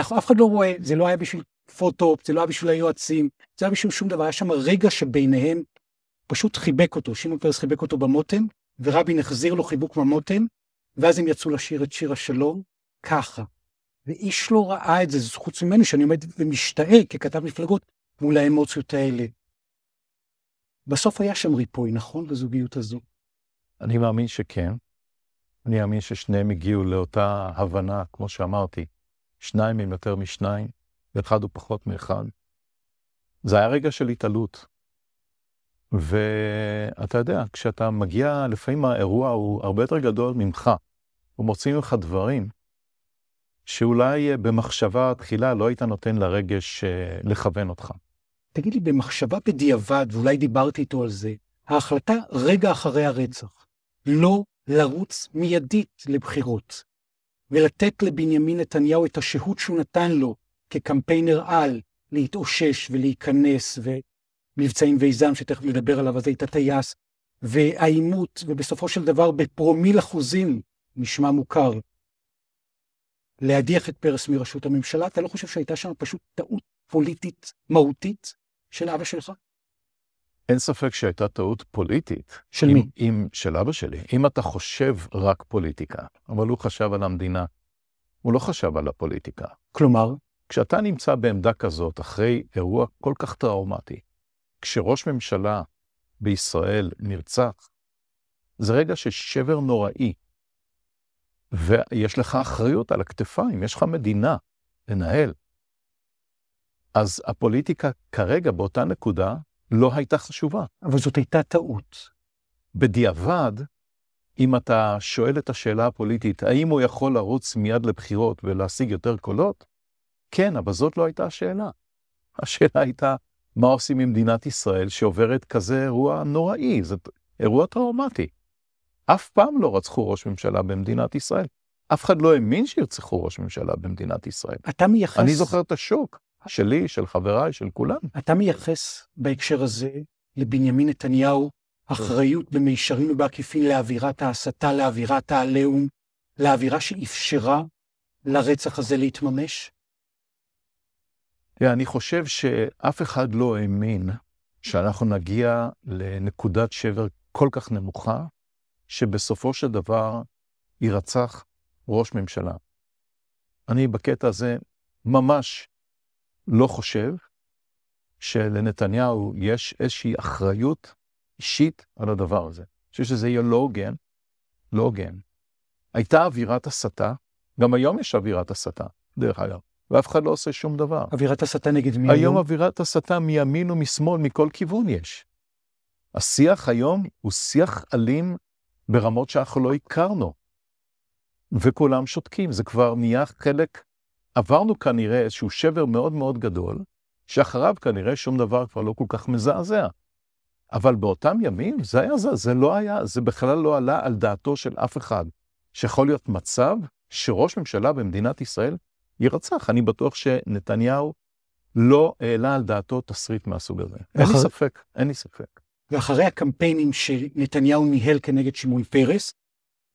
אף אחד לא רואה, זה לא היה בשביל פוטו, זה לא היה בשביל היועצים, זה היה בשביל שום דבר, היה שם רגע שביניהם פשוט חיבק אותו, שמעון פרס חיבק אותו במותן, ורבין החזיר לו חיבוק במותן, ואז הם יצאו לשיר את שיר השלום, ככה. ואיש לא ראה את זה, חוץ ממני שאני עומד ומשתאה ככתב מפלגות מול האמוציות האלה. בסוף היה שם ריפוי, נכון? בזוגיות הזו.
אני מאמין שכן. אני מאמין ששניהם הגיעו לאותה הבנה, כמו שאמרתי, שניים הם יותר משניים, ואחד הוא פחות מאחד. זה היה רגע של התעלות. ואתה יודע, כשאתה מגיע, לפעמים האירוע הוא הרבה יותר גדול ממך. הוא מוציא ממך דברים שאולי במחשבה תחילה לא היית נותן לרגש אה, לכוון אותך.
תגיד לי, במחשבה בדיעבד, ואולי דיברתי איתו על זה, ההחלטה רגע אחרי הרצח, לא לרוץ מיידית לבחירות, ולתת לבנימין נתניהו את השהות שהוא נתן לו כקמפיינר על, להתאושש ולהיכנס, ומבצעים ויזם, שתכף נדבר עליו, אז היית טייס, והעימות, ובסופו של דבר בפרומיל אחוזים, נשמע מוכר, להדיח את פרס מראשות הממשלה, אתה לא חושב שהייתה שם פשוט טעות פוליטית מהותית של אבא שלך?
אין ספק שהייתה טעות פוליטית.
של
עם,
מי?
עם, של אבא שלי. אם אתה חושב רק פוליטיקה, אבל הוא חשב על המדינה, הוא לא חשב על הפוליטיקה.
כלומר?
כשאתה נמצא בעמדה כזאת, אחרי אירוע כל כך טראומטי, כשראש ממשלה בישראל נרצח, זה רגע של שבר נוראי. ויש לך אחריות על הכתפיים, יש לך מדינה לנהל. אז הפוליטיקה כרגע, באותה נקודה, לא הייתה חשובה.
אבל זאת הייתה טעות.
בדיעבד, אם אתה שואל את השאלה הפוליטית, האם הוא יכול לרוץ מיד לבחירות ולהשיג יותר קולות? כן, אבל זאת לא הייתה השאלה. השאלה הייתה, מה עושים עם מדינת ישראל שעוברת כזה אירוע נוראי? זה אירוע טראומטי. אף פעם לא רצחו ראש ממשלה במדינת ישראל. אף אחד לא האמין שירצחו ראש ממשלה במדינת ישראל.
אתה מייחס...
אני זוכר את השוק שלי, של חבריי, של כולם.
אתה מייחס בהקשר הזה לבנימין נתניהו אחריות במישרין ובעקיפין לאווירת ההסתה, לאווירת העליהום, לאווירה שאפשרה לרצח הזה להתממש?
אני חושב שאף אחד לא האמין שאנחנו נגיע לנקודת שבר כל כך נמוכה, שבסופו של דבר יירצח ראש ממשלה. אני בקטע הזה ממש לא חושב שלנתניהו יש איזושהי אחריות אישית על הדבר הזה. אני חושב שזה יהיה לא הוגן, לא הוגן. הייתה אווירת הסתה, גם היום יש אווירת הסתה, דרך אגב, ואף אחד לא עושה שום דבר.
אווירת הסתה נגד מי
היום? אווירת הסתה מימין ומשמאל, מכל כיוון יש. השיח היום הוא שיח אלים ברמות שאנחנו לא הכרנו. וכולם שותקים, זה כבר נהיה חלק, עברנו כנראה איזשהו שבר מאוד מאוד גדול, שאחריו כנראה שום דבר כבר לא כל כך מזעזע. אבל באותם ימים זה היה זה, זה לא היה, זה בכלל לא עלה על דעתו של אף אחד, שיכול להיות מצב שראש ממשלה במדינת ישראל יירצח. אני בטוח שנתניהו לא העלה על דעתו תסריט מהסוג הזה. ואחר... אין לי ספק, אין לי ספק.
ואחרי הקמפיינים שנתניהו ניהל כנגד שמעון פרס,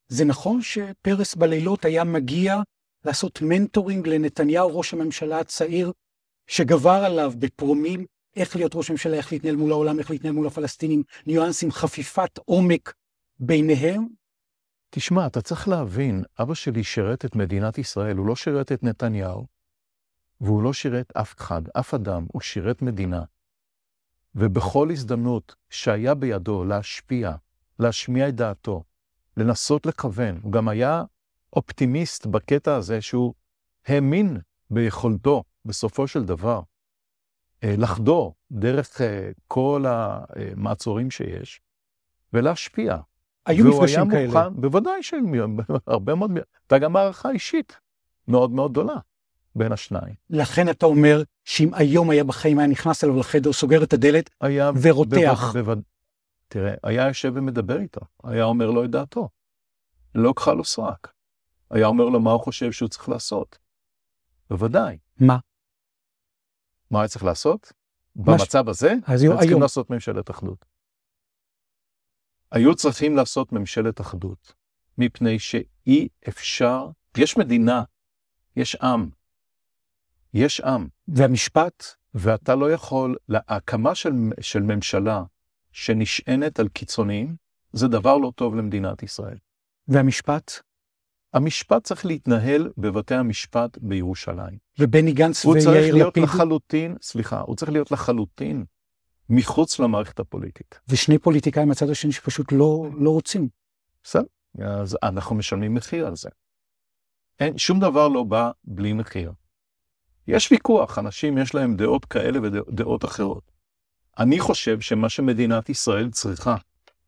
זה נכון שפרס בלילות היה מגיע לעשות mentoring לנתניהו, ראש הממשלה הצעיר, שגבר עליו בפרומיל איך להיות ראש ממשלה, איך להתנהל מול העולם, איך להתנהל מול הפלסטינים, ניואנסים, חפיפת עומק ביניהם?
תשמע, אתה צריך להבין, אבא שלי שירת את מדינת ישראל, הוא לא שירת את נתניהו, והוא לא שירת אף אחד, אף אדם, הוא שירת מדינה. ובכל הזדמנות שהיה בידו להשפיע, להשמיע את דעתו, לנסות לכוון, הוא גם היה אופטימיסט בקטע הזה שהוא האמין ביכולתו, בסופו של דבר, אה, לחדור דרך אה, כל המעצורים שיש ולהשפיע.
היו מפגשים כאלה.
מוכן, בוודאי שהרבה *laughs* מאוד, הייתה גם הערכה אישית מאוד מאוד גדולה בין השניים.
לכן אתה אומר שאם היום היה בחיים, היה נכנס אליו לחדר, סוגר את הדלת
היה
ורותח.
בו, בו, תראה, היה יושב ומדבר איתו, היה אומר לו את דעתו. לא כחל לו סרק. היה אומר לו מה הוא חושב שהוא צריך לעשות. בוודאי.
מה?
מה היה צריך לעשות? במצב הזה,
אז היו
צריכים לעשות ממשלת אחדות. היו צריכים לעשות ממשלת אחדות, מפני שאי אפשר, יש מדינה, יש עם, יש עם.
והמשפט?
ואתה לא יכול, להקמה של, של ממשלה שנשענת על קיצוניים, זה דבר לא טוב למדינת ישראל.
והמשפט?
המשפט צריך להתנהל בבתי המשפט בירושלים.
ובני גנץ
ויאיר לפיד? הוא צריך להיות
לפיד?
לחלוטין, סליחה, הוא צריך להיות לחלוטין מחוץ למערכת הפוליטית.
ושני פוליטיקאים מהצד השני שפשוט לא, לא רוצים.
בסדר, אז אנחנו משלמים מחיר על זה. אין, שום דבר לא בא בלי מחיר. יש ויכוח, אנשים יש להם דעות כאלה ודעות אחרות. אני חושב שמה שמדינת ישראל צריכה,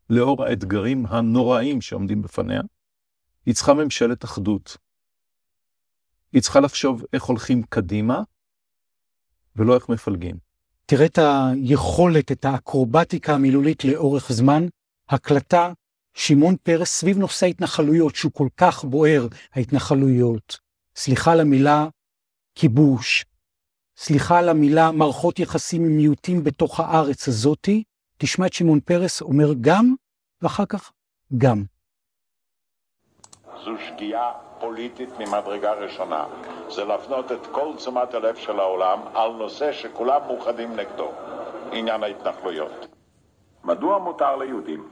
לאור האתגרים הנוראים שעומדים בפניה, היא צריכה ממשלת אחדות. היא צריכה לחשוב איך הולכים קדימה, ולא איך מפלגים.
תראה את היכולת, את האקרובטיקה המילולית לאורך זמן, הקלטה, שמעון פרס סביב נושא ההתנחלויות, שהוא כל כך בוער, ההתנחלויות. סליחה על המילה כיבוש, סליחה על המילה מערכות יחסים עם מיעוטים בתוך הארץ הזאתי, תשמע את שמעון פרס אומר גם, ואחר כך גם.
זו שגיאה פוליטית ממדרגה ראשונה. זה להפנות את כל תשומת הלב של העולם על נושא שכולם מאוחדים נגדו, עניין ההתנחלויות. מדוע מותר ליהודים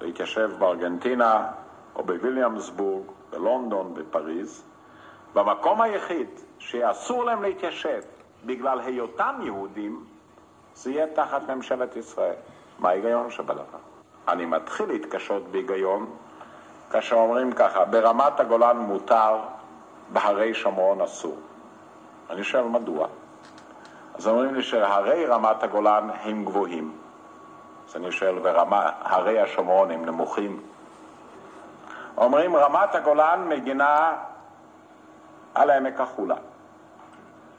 להתיישב בארגנטינה או בוויליאמסבורג, בלונדון, בפריז, במקום היחיד שאסור להם להתיישב בגלל היותם יהודים, זה יהיה תחת ממשלת ישראל. מה ההיגיון שבדבר? אני מתחיל להתקשות בהיגיון כאשר אומרים ככה, ברמת הגולן מותר, בהרי שומרון אסור. אני שואל מדוע? אז אומרים לי שהרי רמת הגולן הם גבוהים. אז אני שואל, והרי השומרון הם נמוכים? אומרים רמת הגולן מגינה על עמק החולה,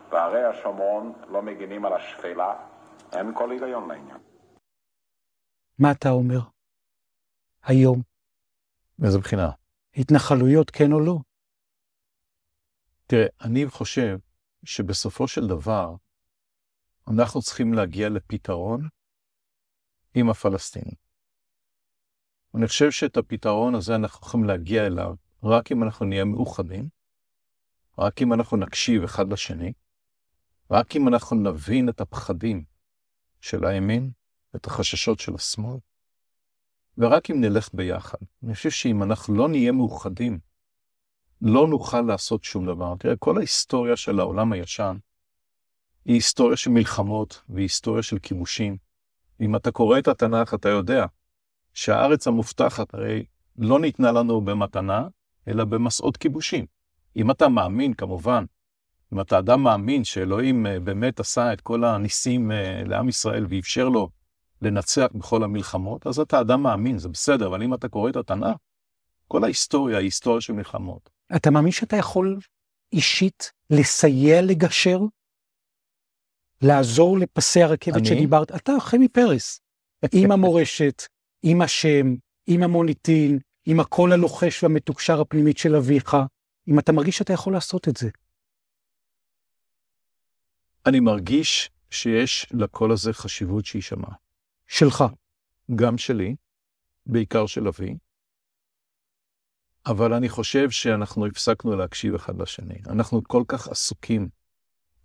והרי השומרון לא מגינים על השפלה, אין כל היגיון לעניין.
מה אתה אומר? היום.
מאיזה בחינה?
התנחלויות, כן או לא?
תראה, אני חושב שבסופו של דבר, אנחנו צריכים להגיע לפתרון עם הפלסטינים. אני חושב שאת הפתרון הזה אנחנו יכולים להגיע אליו רק אם אנחנו נהיה מאוחדים, רק אם אנחנו נקשיב אחד לשני, רק אם אנחנו נבין את הפחדים של הימין, את החששות של השמאל, ורק אם נלך ביחד. אני חושב שאם אנחנו לא נהיה מאוחדים, לא נוכל לעשות שום דבר. תראה, כל ההיסטוריה של העולם הישן היא היסטוריה של מלחמות והיא היסטוריה של כיבושים. אם אתה קורא את התנ"ך, אתה יודע שהארץ המובטחת הרי לא ניתנה לנו במתנה, אלא במסעות כיבושים. אם אתה מאמין, כמובן, אם אתה אדם מאמין שאלוהים אה, באמת עשה את כל הניסים אה, לעם ישראל ואפשר לו לנצח בכל המלחמות, אז אתה אדם מאמין, זה בסדר, אבל אם אתה קורא את התנ"ך, כל ההיסטוריה היא היסטוריה של מלחמות.
אתה מאמין שאתה יכול אישית לסייע לגשר? לעזור לפסי הרכבת אני? שדיברת? אתה, חמי פרס, עם המורשת, *laughs* עם השם, עם המוניטין, עם הקול הלוחש והמתוקשר הפנימית של אביך, אם אתה מרגיש שאתה יכול לעשות את זה.
אני מרגיש שיש לקול הזה חשיבות שיישמע.
שלך.
גם שלי, בעיקר של אבי, אבל אני חושב שאנחנו הפסקנו להקשיב אחד לשני. אנחנו כל כך עסוקים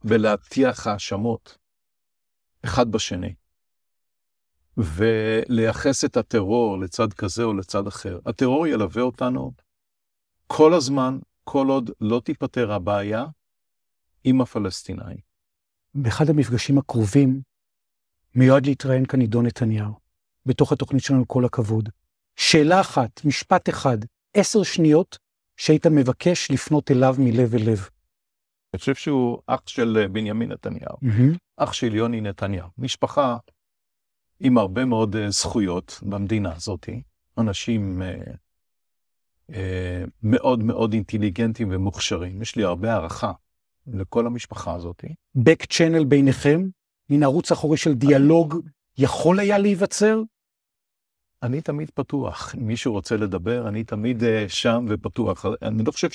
בלהטיח האשמות אחד בשני, ולייחס את הטרור לצד כזה או לצד אחר. הטרור ילווה אותנו כל הזמן, כל עוד לא תיפתר הבעיה עם הפלסטינאים.
באחד המפגשים הקרובים מיועד להתראיין כאן עידו נתניהו, בתוך התוכנית שלנו כל הכבוד. שאלה אחת, משפט אחד, עשר שניות, שהיית מבקש לפנות אליו מלב אל לב.
אני חושב שהוא אח של אה, בנימין נתניהו, mm-hmm. אח של יוני נתניהו, משפחה עם הרבה מאוד uh, זכויות במדינה הזאת, אנשים uh, uh, מאוד מאוד אינטליגנטים ומוכשרים, יש לי הרבה הערכה לכל המשפחה הזאת.
Back channel ביניכם, מן ערוץ אחורי של דיאלוג, יכול היה להיווצר?
אני תמיד פתוח. אם מישהו רוצה לדבר, אני תמיד uh, שם ופתוח. אני לא חושב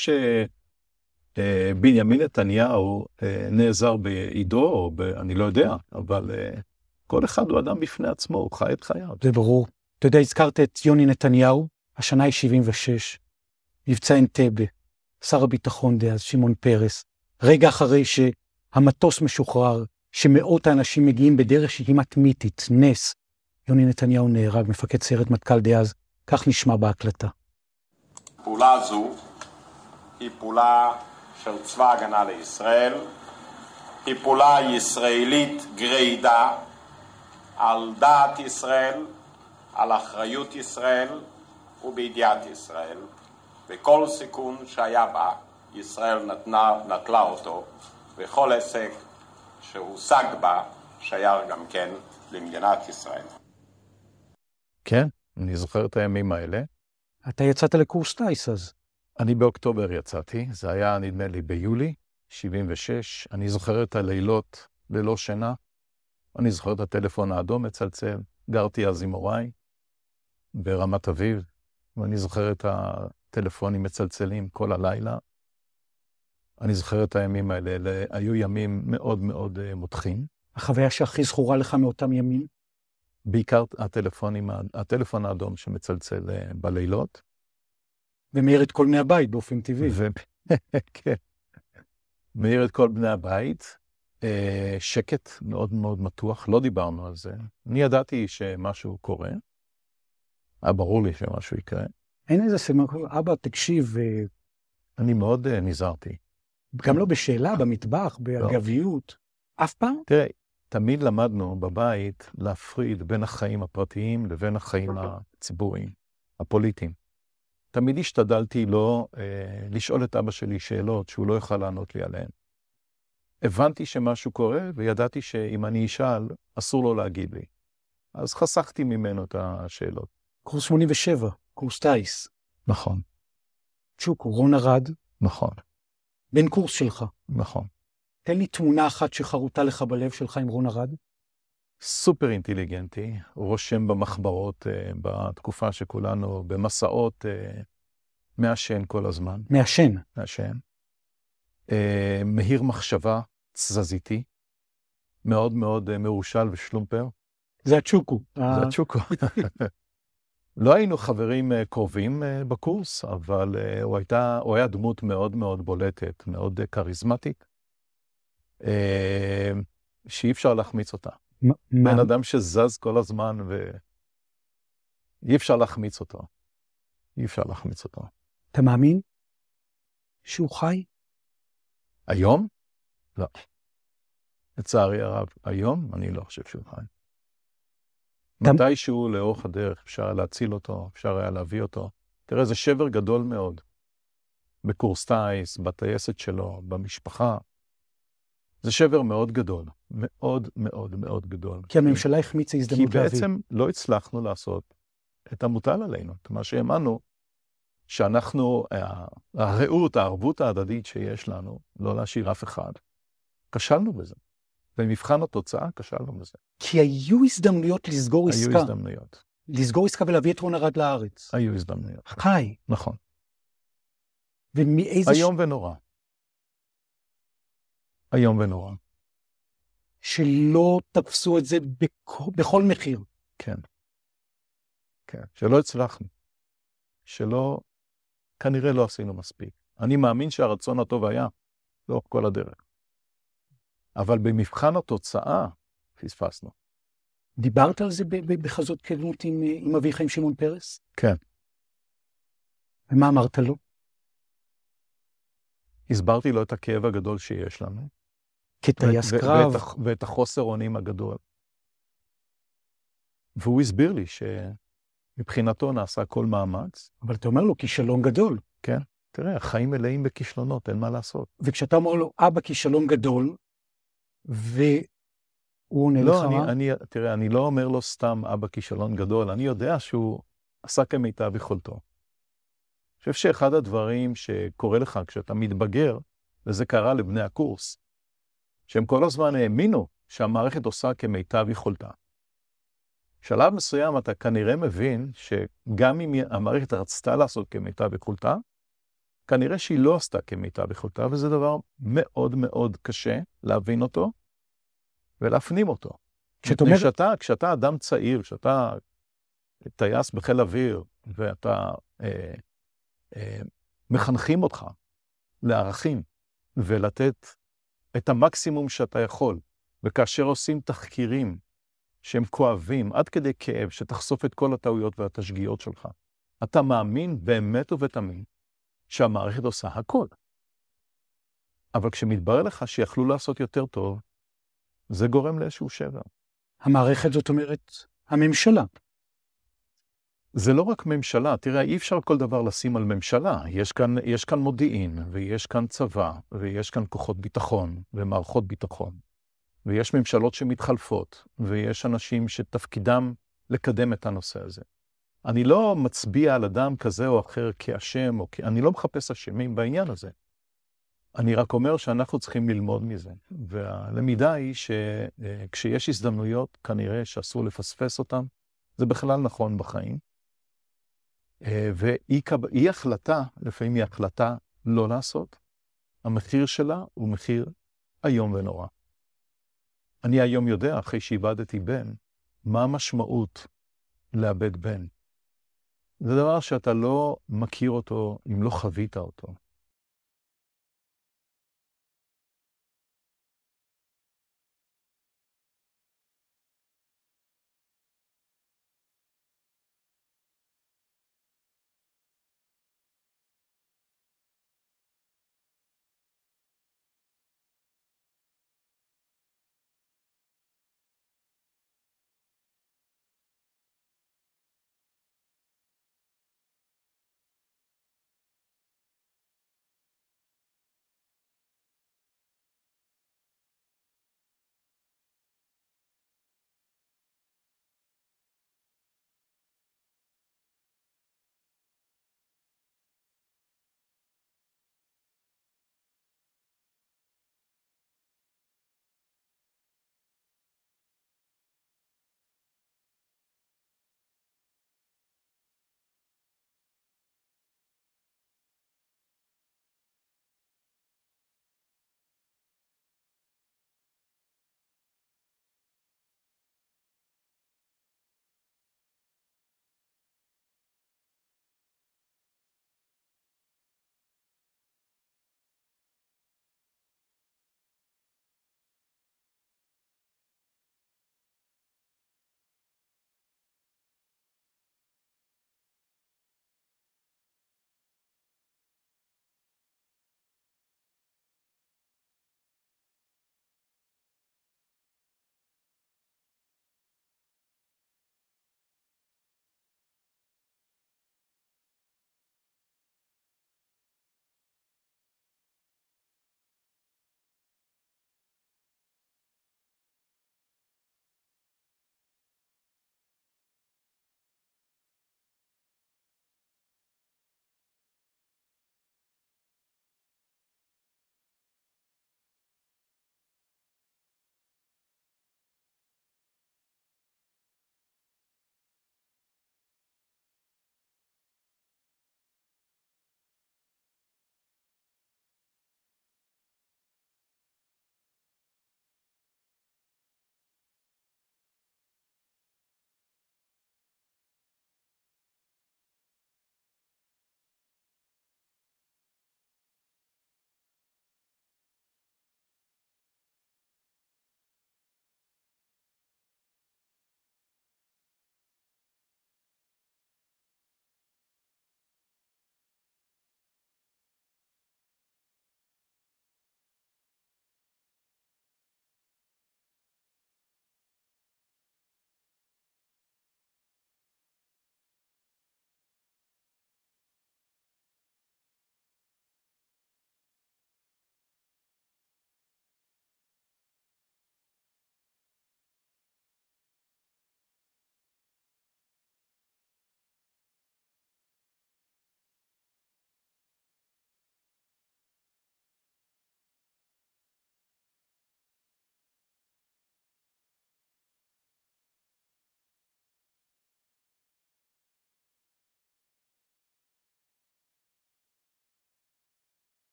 שבנימין uh, נתניהו uh, נעזר בעידו, או ב... אני לא יודע, אבל uh, כל אחד הוא אדם בפני עצמו, הוא חי את חייו.
זה ברור. אתה יודע, הזכרת את יוני נתניהו, השנה היא 76, מבצע אנטבה, שר הביטחון דאז, שמעון פרס, רגע אחרי שהמטוס משוחרר, שמאות האנשים מגיעים בדרך שהיא כמעט מיתית, נס, יוני נתניהו נהרג, מפקד סיירת מטכ"ל דאז, כך נשמע בהקלטה.
פעולה זו היא פעולה של צבא הגנה לישראל, היא פעולה ישראלית גרידא על דעת ישראל, על אחריות ישראל ובידיעת ישראל, וכל סיכון שהיה בה, ישראל נתנה, נטלה אותו, וכל הישג שהושג בה שייך גם כן למדינת ישראל.
כן, אני זוכר את הימים האלה.
אתה יצאת לקורס טיס אז.
אני באוקטובר יצאתי, זה היה נדמה לי ביולי 76. אני זוכר את הלילות ללא שינה. אני זוכר את הטלפון האדום מצלצל. גרתי אז עם הוריי ברמת אביב, ואני זוכר את הטלפונים מצלצלים כל הלילה. אני זוכר את הימים האלה, אלה היו ימים מאוד מאוד uh, מותחים.
החוויה שהכי זכורה לך מאותם ימים?
בעיקר הטלפונים, הטלפון האדום שמצלצל uh, בלילות.
ומאיר את כל בני הבית באופן טבעי. ו... *laughs*
כן. מאיר את כל בני הבית. Uh, שקט מאוד מאוד מתוח, לא דיברנו על זה. אני ידעתי שמשהו קורה. היה ברור לי שמשהו יקרה.
אין איזה סימן, אבא, תקשיב.
אני מאוד נזהרתי.
גם לא בשאלה, במטבח, באגביות. לא. אף פעם?
תראה, תמיד למדנו בבית להפריד בין החיים הפרטיים לבין החיים הציבוריים, הפוליטיים. תמיד השתדלתי לא אה, לשאול את אבא שלי שאלות שהוא לא יוכל לענות לי עליהן. הבנתי שמשהו קורה, וידעתי שאם אני אשאל, אסור לו להגיד לי. אז חסכתי ממנו את השאלות.
קורס 87, קורס טיס.
נכון.
צ'וקו, רון ארד.
נכון.
בן קורס שלך.
נכון.
תן לי תמונה אחת שחרוטה לך בלב שלך עם רון ארד.
סופר אינטליגנטי, רושם במחברות uh, בתקופה שכולנו במסעות uh, מעשן כל הזמן.
מעשן?
מעשן. Uh, מהיר מחשבה, תזזיתי, מאוד מאוד uh, מרושל ושלומפר.
זה הצ'וקו.
זה הצ'וקו. *laughs* לא היינו חברים uh, קרובים uh, בקורס, אבל uh, הוא, הייתה, הוא היה דמות מאוד מאוד בולטת, מאוד כריזמטית, שאי אפשר להחמיץ אותה. בן אדם שזז כל הזמן ואי אפשר להחמיץ אותו. אי אפשר להחמיץ אותו.
אתה מאמין שהוא חי?
היום? לא. לצערי הרב, היום אני לא חושב שהוא חי. מתישהו לאורך הדרך אפשר להציל אותו, אפשר היה להביא אותו. תראה, זה שבר גדול מאוד. בקורס טיס, בטייסת שלו, במשפחה. זה שבר מאוד גדול, מאוד מאוד מאוד גדול.
כי הממשלה החמיצה הזדמנות
להביא. כי בעצם. לא הצלחנו לעשות את המוטל עלינו, את מה שהאמנו, שאנחנו, הרעות, הערבות ההדדית שיש לנו, לא להשאיר אף אחד, כשלנו בזה. במבחן התוצאה כשלנו בזה.
כי היו הזדמנויות לסגור
היו
עסקה.
היו הזדמנויות.
לסגור עסקה ולהביא את רון ארד לארץ.
היו הזדמנויות.
חי.
נכון.
ומאיזה...
איום ש... ונורא. איום ונורא.
שלא תפסו את זה בכ... בכל מחיר.
כן. כן. שלא הצלחנו. שלא, כנראה לא עשינו מספיק. אני מאמין שהרצון הטוב היה לאורך כל הדרך. אבל במבחן התוצאה פספסנו.
דיברת על זה בחזות כנות עם, עם אביך, עם שמעון פרס?
כן.
ומה אמרת לו?
הסברתי לו את הכאב הגדול שיש לנו.
כטייס קרב.
ואת, ואת החוסר אונים הגדול. והוא הסביר לי שמבחינתו נעשה כל מאמץ.
אבל אתה אומר לו, כישלון גדול.
כן. תראה, החיים מלאים בכישלונות, אין מה לעשות.
וכשאתה אומר לו, אבא, כישלון גדול, והוא עונה
לא,
לך
אני,
מה?
אני, תראה, אני לא אומר לו סתם אבא כישלון גדול, אני יודע שהוא עשה כמיטב יכולתו. אני חושב שאחד הדברים שקורה לך כשאתה מתבגר, וזה קרה לבני הקורס, שהם כל הזמן האמינו שהמערכת עושה כמיטב יכולתה. בשלב מסוים אתה כנראה מבין שגם אם המערכת רצתה לעשות כמיטב יכולתה, כנראה שהיא לא עשתה כמיטב יכולתה, וזה דבר מאוד מאוד קשה להבין אותו ולהפנים אותו.
כשאת אומר...
כשאתה, כשאתה אדם צעיר, כשאתה טייס בחיל אוויר, ואתה, אה, אה, מחנכים אותך לערכים, ולתת את המקסימום שאתה יכול, וכאשר עושים תחקירים שהם כואבים, עד כדי כאב, שתחשוף את כל הטעויות והתשגיאות שלך, אתה מאמין באמת ובתמים שהמערכת עושה הכל. אבל כשמתברר לך שיכלו לעשות יותר טוב, זה גורם לאיזשהו שבר.
המערכת, זאת אומרת, הממשלה.
זה לא רק ממשלה, תראה, אי אפשר כל דבר לשים על ממשלה. יש כאן, יש כאן מודיעין, ויש כאן צבא, ויש כאן כוחות ביטחון, ומערכות ביטחון, ויש ממשלות שמתחלפות, ויש אנשים שתפקידם לקדם את הנושא הזה. אני לא מצביע על אדם כזה או אחר כאשם, או כ... אני לא מחפש אשמים בעניין הזה. אני רק אומר שאנחנו צריכים ללמוד מזה, והלמידה היא שכשיש הזדמנויות, כנראה שאסור לפספס אותן, זה בכלל נכון בחיים. ואי החלטה, לפעמים היא החלטה לא לעשות, המחיר שלה הוא מחיר איום ונורא. אני היום יודע, אחרי שאיבדתי בן, מה המשמעות לאבד בן. זה דבר שאתה לא מכיר אותו אם לא חווית אותו.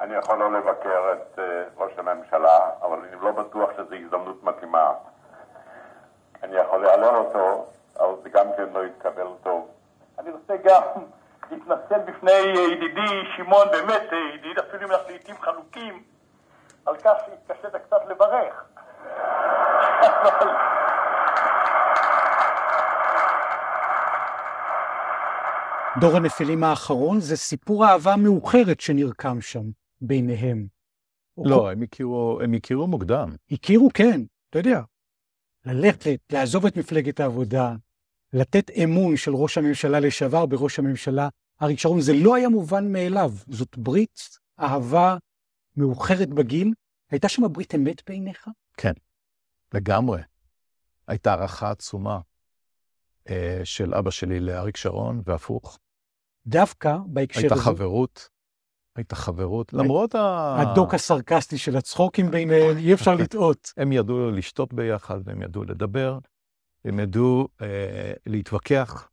אני יכול לא לבקר את uh, ראש הממשלה, אבל אני לא בטוח שזו הזדמנות מתאימה. אני יכול לשאול אותו, אבל זה גם כן לא יתקבל טוב.
אני רוצה גם *laughs* להתנצל בפני ידידי שמעון, באמת ידיד, אפילו אם אנחנו לעיתים חלוקים, על כך שהתקשית קצת לברך. *laughs*
דור הנפילים האחרון זה סיפור אהבה מאוחרת שנרקם שם ביניהם.
לא, הם הכירו, הם הכירו מוקדם.
הכירו, כן, אתה יודע. ללכת, לעזוב את מפלגת העבודה, לתת אמון של ראש הממשלה לשעבר בראש הממשלה אריק שרון, זה לא היה מובן מאליו. זאת ברית אהבה מאוחרת בגיל. הייתה שם ברית אמת בעיניך?
כן, לגמרי. הייתה הערכה עצומה אה, של אבא שלי לאריק שרון, והפוך.
דווקא בהקשר הזה...
הייתה חברות, הייתה חברות, למרות ה...
הדוק הסרקסטי של הצחוקים ביניהם, אי אפשר *laughs* לטעות.
הם ידעו לשתות ביחד, והם ידעו לדבר, הם ידעו אה, להתווכח,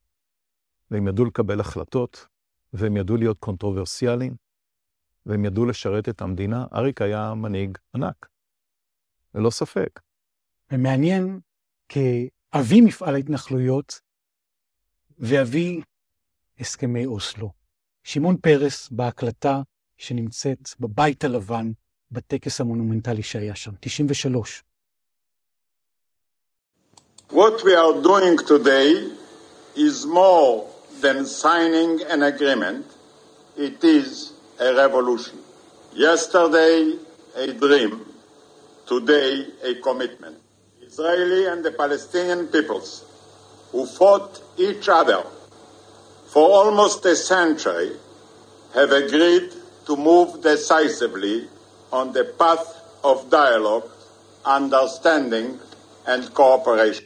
והם ידעו לקבל החלטות, והם ידעו להיות קונטרוברסיאליים, והם ידעו לשרת את המדינה. אריק היה מנהיג ענק, ללא ספק.
ומעניין, כאבי מפעל ההתנחלויות ואבי הסכמי אוסלו. שמעון פרס בהקלטה שנמצאת בבית הלבן, בטקס המונומנטלי שהיה שם, 93.
What we are doing today is more than signing an agreement. It is a revolution. Yesterday, a dream. Today, a commitment. Israeli and the Palestinian peoples who fought each other for almost a century have agreed to move decisively on the path of dialogue, understanding and cooperation.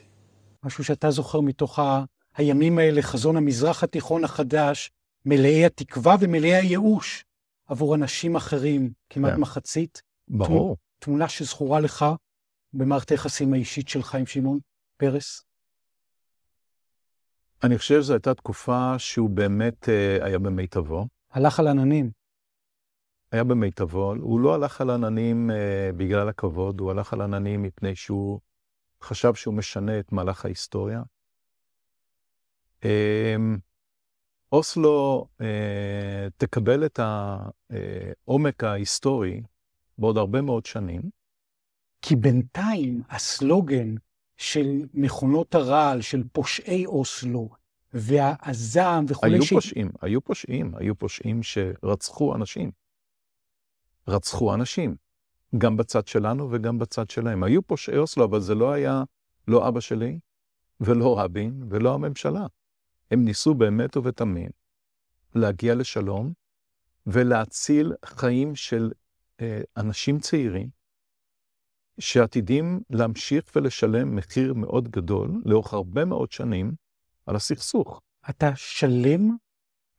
משהו שאתה זוכר מתוך ה... הימים האלה, חזון המזרח התיכון החדש, מלאי התקווה ומלאי הייאוש עבור אנשים אחרים, כמעט כן. מחצית.
ברור.
תמונה שזכורה לך במערכת היחסים האישית שלך עם שמעון פרס?
אני חושב שזו הייתה תקופה שהוא באמת uh, היה במיטבו.
הלך על עננים.
היה במיטבו. הוא לא הלך על עננים uh, בגלל הכבוד, הוא הלך על עננים מפני שהוא חשב שהוא משנה את מהלך ההיסטוריה. Uh, אוסלו uh, תקבל את העומק ההיסטורי בעוד הרבה מאוד שנים.
כי בינתיים הסלוגן של מכונות הרעל, של פושעי אוסלו, והזעם וכולי...
היו ש... פושעים, היו פושעים, היו פושעים שרצחו אנשים. רצחו אנשים, גם בצד שלנו וגם בצד שלהם. היו פושעי אוסלו, אבל זה לא היה לא אבא שלי, ולא רבין, ולא הממשלה. הם ניסו באמת ובתמים להגיע לשלום ולהציל חיים של אה, אנשים צעירים, שעתידים להמשיך ולשלם מחיר מאוד גדול לאורך הרבה מאוד שנים על הסכסוך.
אתה שלם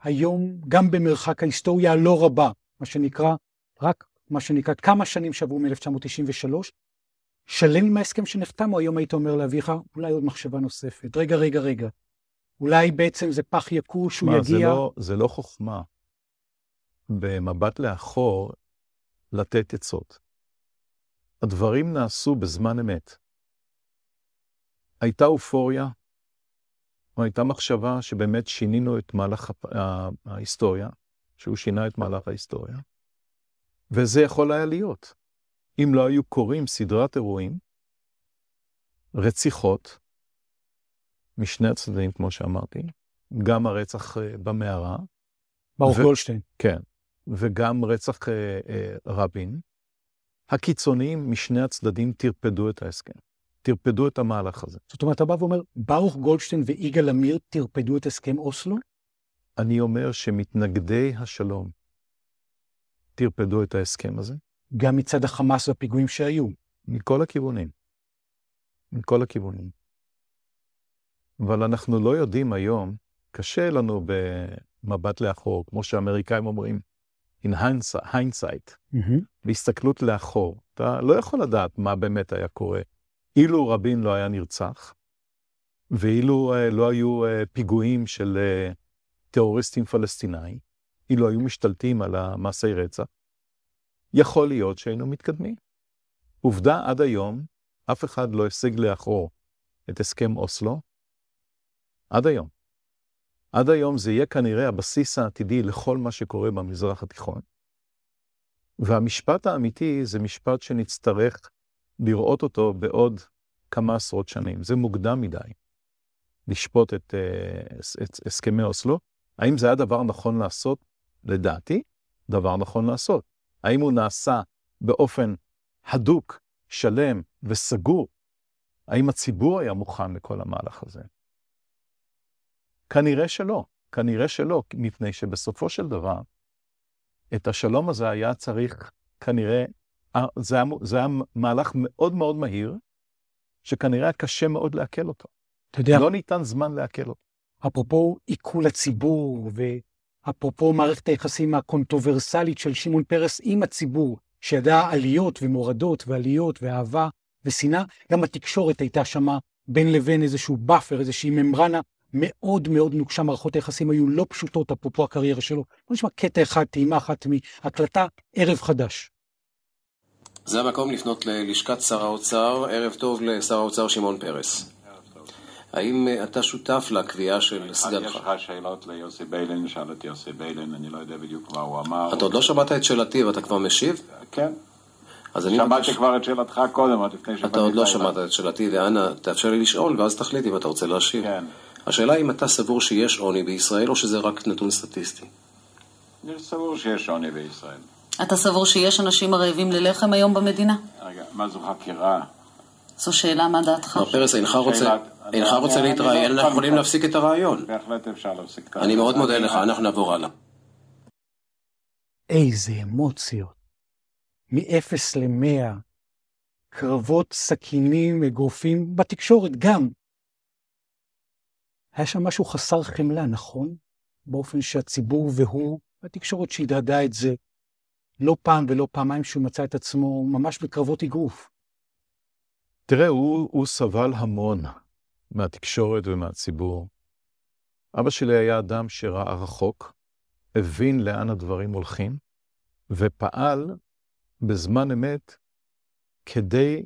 היום גם במרחק ההיסטוריה הלא רבה, מה שנקרא, רק מה שנקרא, כמה שנים שעברו מ-1993, שלם עם ההסכם שנחתם, או היום היית אומר לאביך, אולי עוד מחשבה נוספת. רגע, רגע, רגע. אולי בעצם זה פח יקוש, הוא יגיע...
זה לא, זה לא חוכמה במבט לאחור לתת עצות. הדברים נעשו בזמן אמת. הייתה אופוריה, או הייתה מחשבה שבאמת שינינו את מהלך ההיסטוריה, שהוא שינה את מהלך ההיסטוריה, וזה יכול היה להיות. אם לא היו קורים סדרת אירועים, רציחות, משני הצדדים, כמו שאמרתי, גם הרצח אה, במערה.
ברוך ו- גולדשטיין.
כן, וגם רצח אה, אה, רבין, הקיצוניים משני הצדדים טרפדו את ההסכם, טרפדו את המהלך הזה.
זאת אומרת, אתה בא ואומר, ברוך גולדשטיין ויגאל עמיר טרפדו את הסכם אוסלו?
אני אומר שמתנגדי השלום טרפדו את ההסכם הזה.
גם מצד החמאס והפיגועים שהיו.
מכל הכיוונים. מכל הכיוונים. אבל אנחנו לא יודעים היום, קשה לנו במבט לאחור, כמו שהאמריקאים אומרים, in hindsight, mm-hmm. בהסתכלות לאחור. אתה לא יכול לדעת מה באמת היה קורה. אילו רבין לא היה נרצח, ואילו uh, לא היו uh, פיגועים של uh, טרוריסטים פלסטינאים, אילו היו משתלטים על המעשי רצח, יכול להיות שהיינו מתקדמים. עובדה, עד היום, אף אחד לא השג לאחור את הסכם אוסלו, עד היום. עד היום זה יהיה כנראה הבסיס העתידי לכל מה שקורה במזרח התיכון. והמשפט האמיתי זה משפט שנצטרך לראות אותו בעוד כמה עשרות שנים. זה מוקדם מדי לשפוט את, אה, את הסכמי אוסלו. האם זה היה דבר נכון לעשות? לדעתי, דבר נכון לעשות. האם הוא נעשה באופן הדוק, שלם וסגור? האם הציבור היה מוכן לכל המהלך הזה? כנראה שלא. כנראה שלא, מפני שבסופו של דבר, את השלום הזה היה צריך, כנראה, אה, זה היה, זה היה מהלך מאוד מאוד מהיר, שכנראה היה קשה מאוד לעכל אותו. אתה יודע... לא ניתן זמן לעכל אותו.
אפרופו עיכול הציבור, ואפרופו מערכת היחסים הקונטרוברסלית של שמעון פרס עם הציבור, שידע עליות ומורדות ועליות ואהבה ושנאה, גם התקשורת הייתה שמה בין לבין איזשהו buffer, איזושהי ממברנה מאוד מאוד נוקשה, מערכות היחסים היו לא פשוטות, אפרופו הקריירה שלו. בוא נשמע קטע אחד, טעימה אחת מהקלטה, ערב חדש.
זה המקום לפנות ללשכת שר האוצר, ערב טוב לשר האוצר שמעון פרס. האם אה, אתה שותף לקביעה של סגנך?
יש לך שאלות ליוסי ביילין, שאל את יוסי ביילין, אני לא יודע בדיוק מה הוא אמר.
אתה עוד לא שמעת את שאלתי ואתה כבר משיב?
כן. שמעתי כבר את שאלתך קודם, עוד לפני
שבאתי אתה עוד לא שמעת את שאלתי, ואנא, תאפשר לי לשאול, ואז תחליט אם אתה רוצה להשיב.
כן.
השאלה אם אתה סבור שיש עוני בישראל, או שזה רק נתון סטטיסטי.
אני סבור שיש עוני בישראל.
אתה סבור שיש אנשים הרעבים ללחם היום במדינה?
רגע, מה זו חקירה?
זו שאלה, מה דעתך?
מר פרס, אינך רוצה, אינך רוצה להתראיין, אנחנו יכולים להפסיק את הרעיון.
בהחלט אפשר להפסיק את
הרעיון. אני מאוד מודה לך, אנחנו נעבור הלאה.
איזה אמוציות. מ-0 ל-100, קרבות סכינים, אגרופים, בתקשורת גם. היה שם משהו חסר חמלה, נכון? באופן שהציבור והוא, התקשורת שהדהדה את זה, לא פעם ולא פעמיים שהוא מצא את עצמו ממש בקרבות אגרוף.
תראה, הוא, הוא סבל המון מהתקשורת ומהציבור. אבא שלי היה אדם שראה רחוק, הבין לאן הדברים הולכים, ופעל בזמן אמת כדי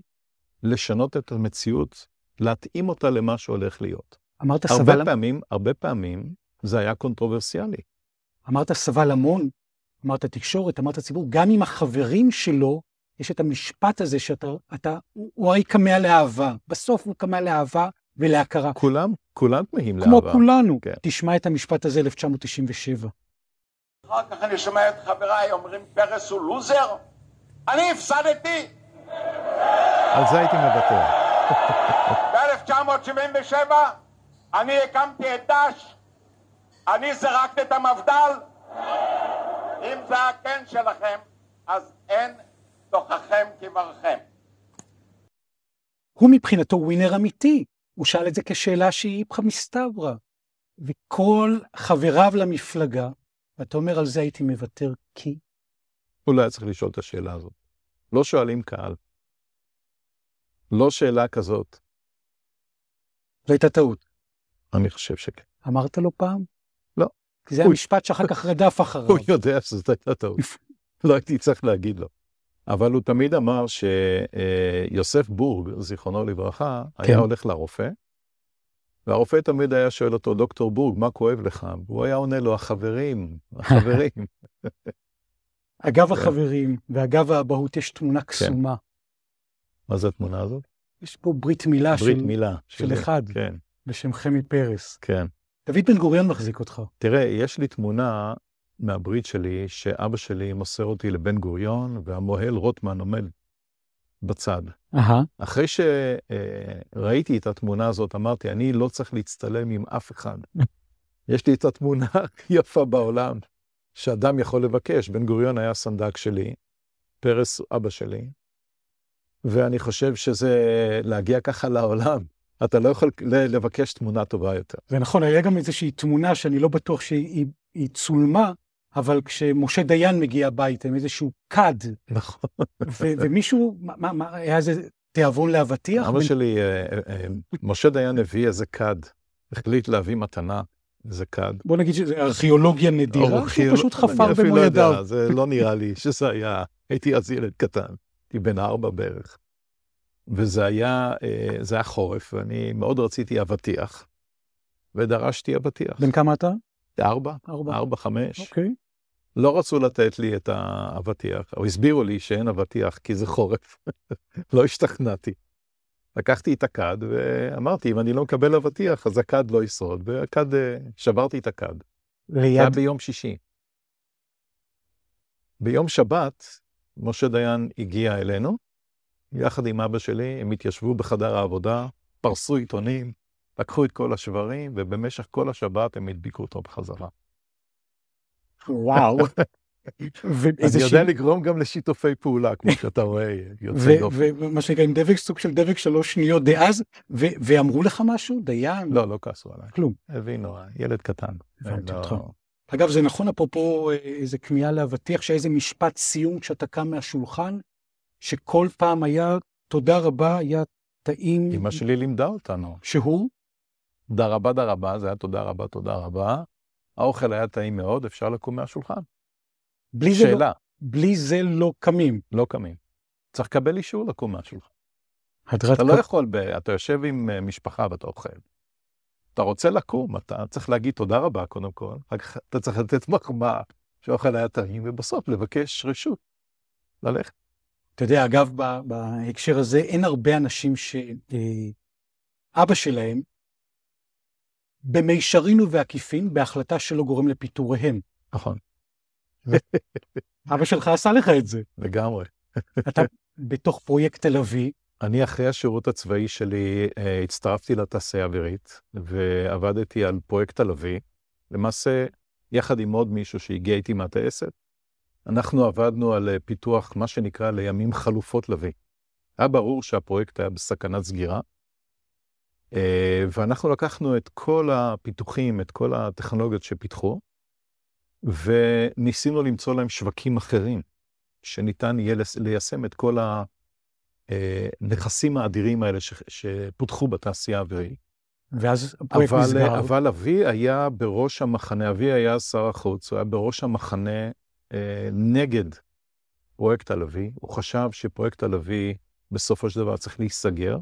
לשנות את המציאות, להתאים אותה למה שהולך להיות.
אמרת
הרבה
סבל...
פעמים, הרבה פעמים זה היה קונטרוברסיאלי.
אמרת סבל המון, אמרת תקשורת, אמרת ציבור, גם עם החברים שלו, יש את המשפט הזה שאתה, אתה, הוא הרי כמה לאהבה. בסוף הוא כמה לאהבה ולהכרה.
כולם, כולם כמהים
לאהבה. כמו כולנו. כן. תשמע את המשפט הזה, 1997.
אחר כך אני שומע את חבריי אומרים, פרס הוא לוזר? אני הפסדתי!
על זה הייתי מוותר.
ב-1977 אני הקמתי את דש, אני זרקתי את המפד"ל. אם זה הכן שלכם, אז אין תוככם כברכם.
הוא מבחינתו ווינר אמיתי. הוא שאל את זה כשאלה שהיא איפכא מסתברא. וכל חבריו למפלגה, ואתה אומר, על זה הייתי מוותר כי?
הוא לא היה צריך לשאול את השאלה הזאת. לא שואלים קהל. לא שאלה כזאת.
זו הייתה טעות.
אני חושב שכן.
אמרת לו פעם?
לא.
כי זה הוא... המשפט שאחר כך רדף אחריו.
הוא יודע שזאת הייתה טעות. לא הייתי צריך להגיד לו. אבל הוא תמיד אמר שיוסף בורג, זיכרונו לברכה, כן. היה הולך לרופא, והרופא תמיד היה שואל אותו, דוקטור בורג, מה כואב לך? והוא היה עונה לו, החברים, החברים. *laughs*
אגב. החברים ואגב האבהות יש תמונה כן. קסומה.
מה זה התמונה הזאת?
יש פה ברית מילה,
ברית של, מילה
של, של אחד,
כן.
בשם חמי פרס.
כן.
דוד בן גוריון מחזיק אותך.
תראה, יש לי תמונה מהברית שלי, שאבא שלי מוסר אותי לבן גוריון, והמוהל רוטמן עומד בצד.
Uh-huh.
אחרי שראיתי את התמונה הזאת, אמרתי, אני לא צריך להצטלם עם אף אחד. *laughs* יש לי את התמונה הכי יפה בעולם, שאדם יכול לבקש. בן גוריון היה סנדק שלי, פרס אבא שלי, ואני חושב שזה להגיע ככה לעולם. אתה לא יכול לבקש תמונה טובה יותר.
זה נכון, היה גם איזושהי תמונה שאני לא בטוח שהיא צולמה, אבל כשמשה דיין מגיע הביתה עם איזשהו כד,
נכון.
ומישהו, מה, מה, היה איזה תיאבון לאבטיח?
אבא שלי, אה, אה, משה דיין הביא איזה כד, החליט להביא מתנה. איזה כד.
בוא נגיד שזה ארכיאולוגיה נדירה, שהוא פשוט חפר במו ידיו.
זה לא נראה לי שזה היה, הייתי אז ילד קטן, הייתי בן ארבע בערך. וזה היה, אה, זה היה חורף, ואני מאוד רציתי אבטיח, ודרשתי אבטיח.
בן כמה אתה?
ארבע,
ארבע,
ארבע, חמש.
אוקיי.
לא רצו לתת לי את האבטיח, או הסבירו לי שאין אבטיח כי זה חורף. *laughs* לא השתכנעתי. לקחתי את הכד ואמרתי, אם אני לא מקבל אבטיח, אז הכד לא ישרוד, והכד, אה, שברתי את הכד. ליד... זה היה ביום שישי. ביום שבת, משה דיין הגיע אלינו, יחד עם אבא שלי, הם התיישבו בחדר העבודה, פרסו עיתונים, לקחו את כל השברים, ובמשך כל השבת הם הדביקו אותו בחזרה.
וואו. *laughs*
אני יודע לגרום גם לשיתופי פעולה, כמו שאתה רואה, יוצא דופן.
ומה שנקרא, עם דבק, סוג של דבק שלוש שניות דאז, ואמרו לך משהו, דיין?
לא, לא כעסו עליי.
כלום.
הבינו, ילד קטן.
לא- אגב, זה נכון, אפרופו אה, איזה כמיהה לאבטיח, שהיה איזה משפט סיום כשאתה קם מהשולחן, שכל פעם היה, תודה רבה, היה טעים.
אמא שלי לימדה אותנו.
שהוא?
תודה רבה, תודה רבה, זה היה תודה רבה, תודה רבה. האוכל היה טעים מאוד, אפשר לקום מהשולחן.
בלי שאלה. זה לא, בלי זה לא קמים.
לא קמים. צריך לקבל אישור לקום מהשולחן. אתה לא יכול, ב... אתה יושב עם אה, משפחה ואתה אוכל. אתה רוצה לקום, אתה צריך להגיד תודה רבה קודם כל, אתה צריך לתת מחמאה שהאוכל היה טעים, ובסוף לבקש רשות ללכת.
אתה יודע, אגב, בהקשר הזה, אין הרבה אנשים שאבא אה, שלהם, במישרין ובעקיפין, בהחלטה שלא גורם לפיטוריהם.
נכון. *laughs*
אבא שלך עשה לך את זה.
לגמרי. *laughs*
אתה בתוך פרויקט תל אביב.
אני אחרי השירות הצבאי שלי אה, הצטרפתי לתעשייה האווירית ועבדתי על פרויקט תל אביב. למעשה, יחד עם עוד מישהו שהגיע איתי מהטייסת, אנחנו עבדנו על אה, פיתוח מה שנקרא לימים חלופות לוי. היה ברור שהפרויקט היה בסכנת סגירה, ואנחנו לקחנו את כל הפיתוחים, את כל הטכנולוגיות שפיתחו, וניסינו למצוא להם שווקים אחרים, שניתן יהיה ליישם את כל הנכסים האדירים האלה ש, שפותחו בתעשייה האווירית.
ואז הפרויקט
אבל,
נסגר.
אבל אבי היה בראש המחנה, אבי היה שר החוץ, הוא היה בראש המחנה אה, נגד פרויקט הלוי. הוא חשב שפרויקט הלוי בסופו של דבר צריך להיסגר.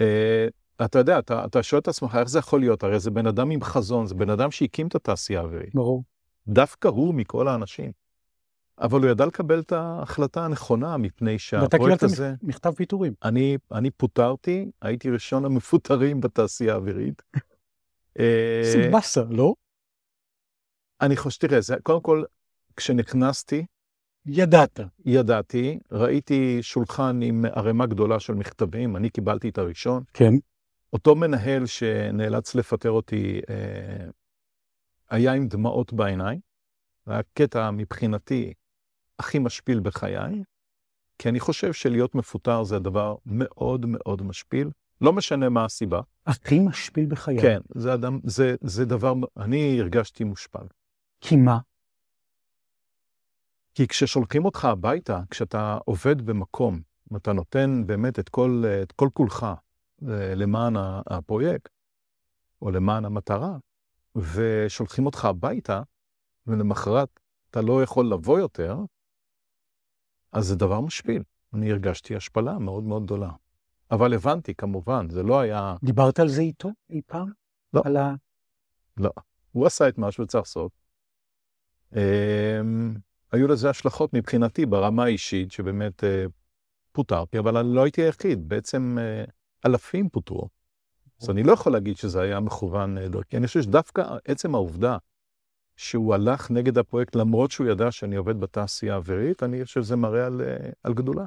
אה, אתה יודע, אתה, אתה שואל את עצמך, איך זה יכול להיות? הרי זה בן אדם עם חזון, זה בן אדם שהקים את התעשייה האווירית.
ברור.
דווקא הוא מכל האנשים. אבל הוא ידע לקבל את ההחלטה הנכונה, מפני שהפרויקט הזה...
ואתה קיבלת מכתב פיטורים.
אני, אני פוטרתי, הייתי ראשון המפוטרים בתעשייה האווירית.
זה אה, באסה, לא?
אני חושב, תראה, זה, קודם כל, כשנכנסתי...
ידעת.
ידעתי, ראיתי שולחן עם ערימה גדולה של מכתבים, אני קיבלתי את הראשון.
כן.
אותו מנהל שנאלץ לפטר אותי אה, היה עם דמעות בעיניים. זה היה קטע מבחינתי הכי משפיל בחיי, כי אני חושב שלהיות מפוטר זה דבר מאוד מאוד משפיל, לא משנה מה הסיבה.
הכי משפיל בחיי.
כן, זה, אדם, זה, זה דבר, אני הרגשתי מושפל.
כי מה?
כי כששולחים אותך הביתה, כשאתה עובד במקום, ואתה נותן באמת את כל, את כל כולך למען הפרויקט, או למען המטרה, ושולחים אותך הביתה, ולמחרת אתה לא יכול לבוא יותר, אז זה דבר משפיל. אני הרגשתי השפלה מאוד מאוד גדולה. אבל הבנתי, כמובן, זה לא היה...
דיברת על זה איתו אי פעם?
לא.
על ה...
לא. הוא עשה את מה שהוא צריך לעשות. היו לזה השלכות מבחינתי ברמה האישית, שבאמת uh, פוטרתי, אבל אני לא הייתי היחיד. בעצם uh, אלפים פוטרו. אז אני לא יכול להגיד שזה היה מכוון, uh, כי אני חושב שדווקא עצם העובדה שהוא הלך נגד הפרויקט, למרות שהוא ידע שאני עובד בתעשייה האווירית, אני חושב שזה מראה על, על גדולה.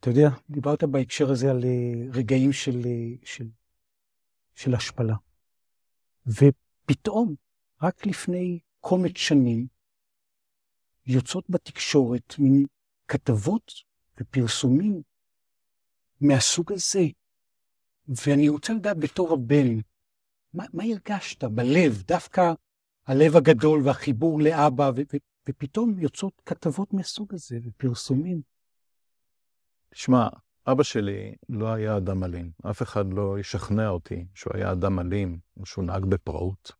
אתה יודע, דיברת בהקשר הזה על רגעים של, של, של השפלה. ופתאום, רק לפני קומץ שנים, יוצאות בתקשורת מין כתבות ופרסומים מהסוג הזה. ואני רוצה לדעת בתור הבן, מה, מה הרגשת בלב, דווקא הלב הגדול והחיבור לאבא, ו- ו- ופתאום יוצאות כתבות מהסוג הזה ופרסומים.
תשמע, אבא שלי לא היה אדם אלים. אף אחד לא ישכנע אותי שהוא היה אדם אלים, או שהוא נהג בפראות.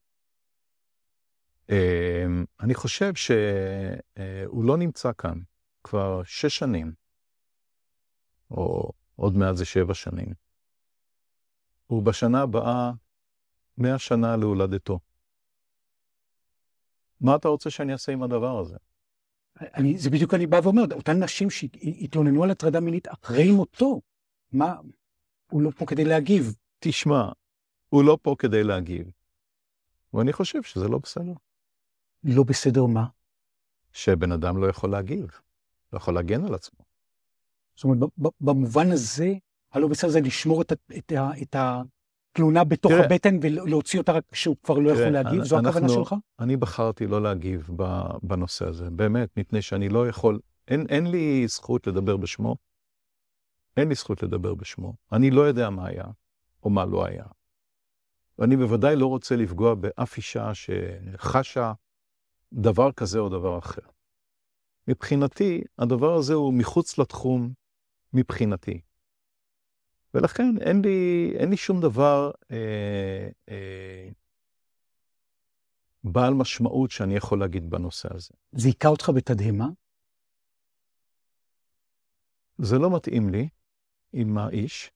אמ, אני חושב שהוא לא נמצא כאן כבר שש שנים, או עוד מעט זה שבע שנים. ובשנה הבאה, מאה שנה להולדתו. מה אתה רוצה שאני אעשה עם הדבר הזה?
אני, זה בדיוק אני בא ואומר, אותן נשים שהתלוננו על הטרדה מינית אחרי מותו, מה, הוא לא פה כדי להגיב.
תשמע, הוא לא פה כדי להגיב. ואני חושב שזה לא בסדר.
לא בסדר מה?
שבן אדם לא יכול להגיב, לא יכול להגן על עצמו.
זאת אומרת, במובן הזה, הלא בסדר זה לשמור את, את, את התלונה בתוך תראה, הבטן ולהוציא אותה רק כשהוא כבר לא תראה, יכול להגיב? זו הכוונה שלך?
אני בחרתי לא להגיב בנושא הזה, באמת, מפני שאני לא יכול, אין, אין לי זכות לדבר בשמו. אין לי זכות לדבר בשמו. אני לא יודע מה היה או מה לא היה. ואני בוודאי לא רוצה לפגוע באף אישה שחשה דבר כזה או דבר אחר. מבחינתי, הדבר הזה הוא מחוץ לתחום מבחינתי. ולכן אין לי, אין לי שום דבר אה, אה, בעל משמעות שאני יכול להגיד בנושא הזה.
זה היכה אותך בתדהמה?
זה לא מתאים לי עם האיש.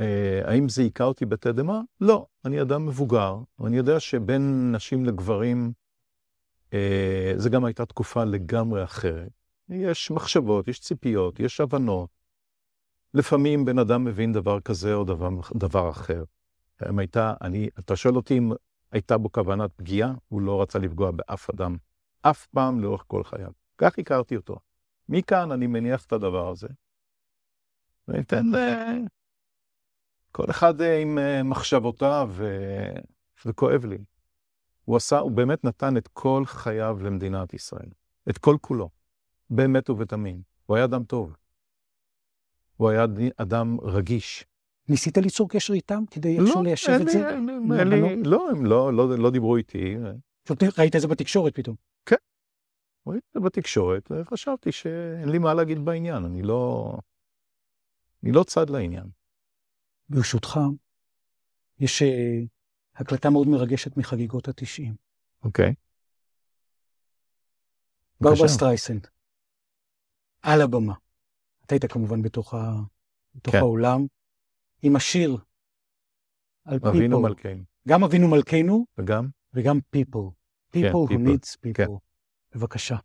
אה, האם זה היכה אותי בתדהמה? לא. אני אדם מבוגר, ואני יודע שבין נשים לגברים, זה גם הייתה תקופה לגמרי אחרת. יש מחשבות, יש ציפיות, יש הבנות. לפעמים בן אדם מבין דבר כזה או דבר, דבר אחר. אם הייתה, אני, אתה שואל אותי אם הייתה בו כוונת פגיעה, הוא לא רצה לפגוע באף אדם, אף פעם לאורך כל חייו. כך הכרתי אותו. מכאן אני מניח את הדבר הזה, וניתן אה, כל אחד אה, עם אה, מחשבותיו, וכואב לי. הוא עשה, הוא באמת נתן את כל חייו למדינת ישראל. את כל כולו. באמת ובתמים. הוא היה אדם טוב. הוא היה אדם רגיש.
ניסית ליצור קשר איתם כדי לא, איכשהו ליישב את זה?
אין לי, לא, הם לא, לא, לא דיברו איתי.
ראית את זה בתקשורת פתאום?
כן. ראיתי את זה בתקשורת, וחשבתי שאין לי מה להגיד בעניין, אני לא... אני לא צד לעניין.
ברשותך, יש uh, הקלטה מאוד מרגשת מחגיגות התשעים.
אוקיי.
ברברה סטרייסנד, על הבמה. אתה היית כמובן בתוך, ה... בתוך כן. האולם, עם השיר על people.
אבינו מלכנו.
גם אבינו מלכנו.
וגם?
וגם people. people כן, who people. needs people. כן. בבקשה.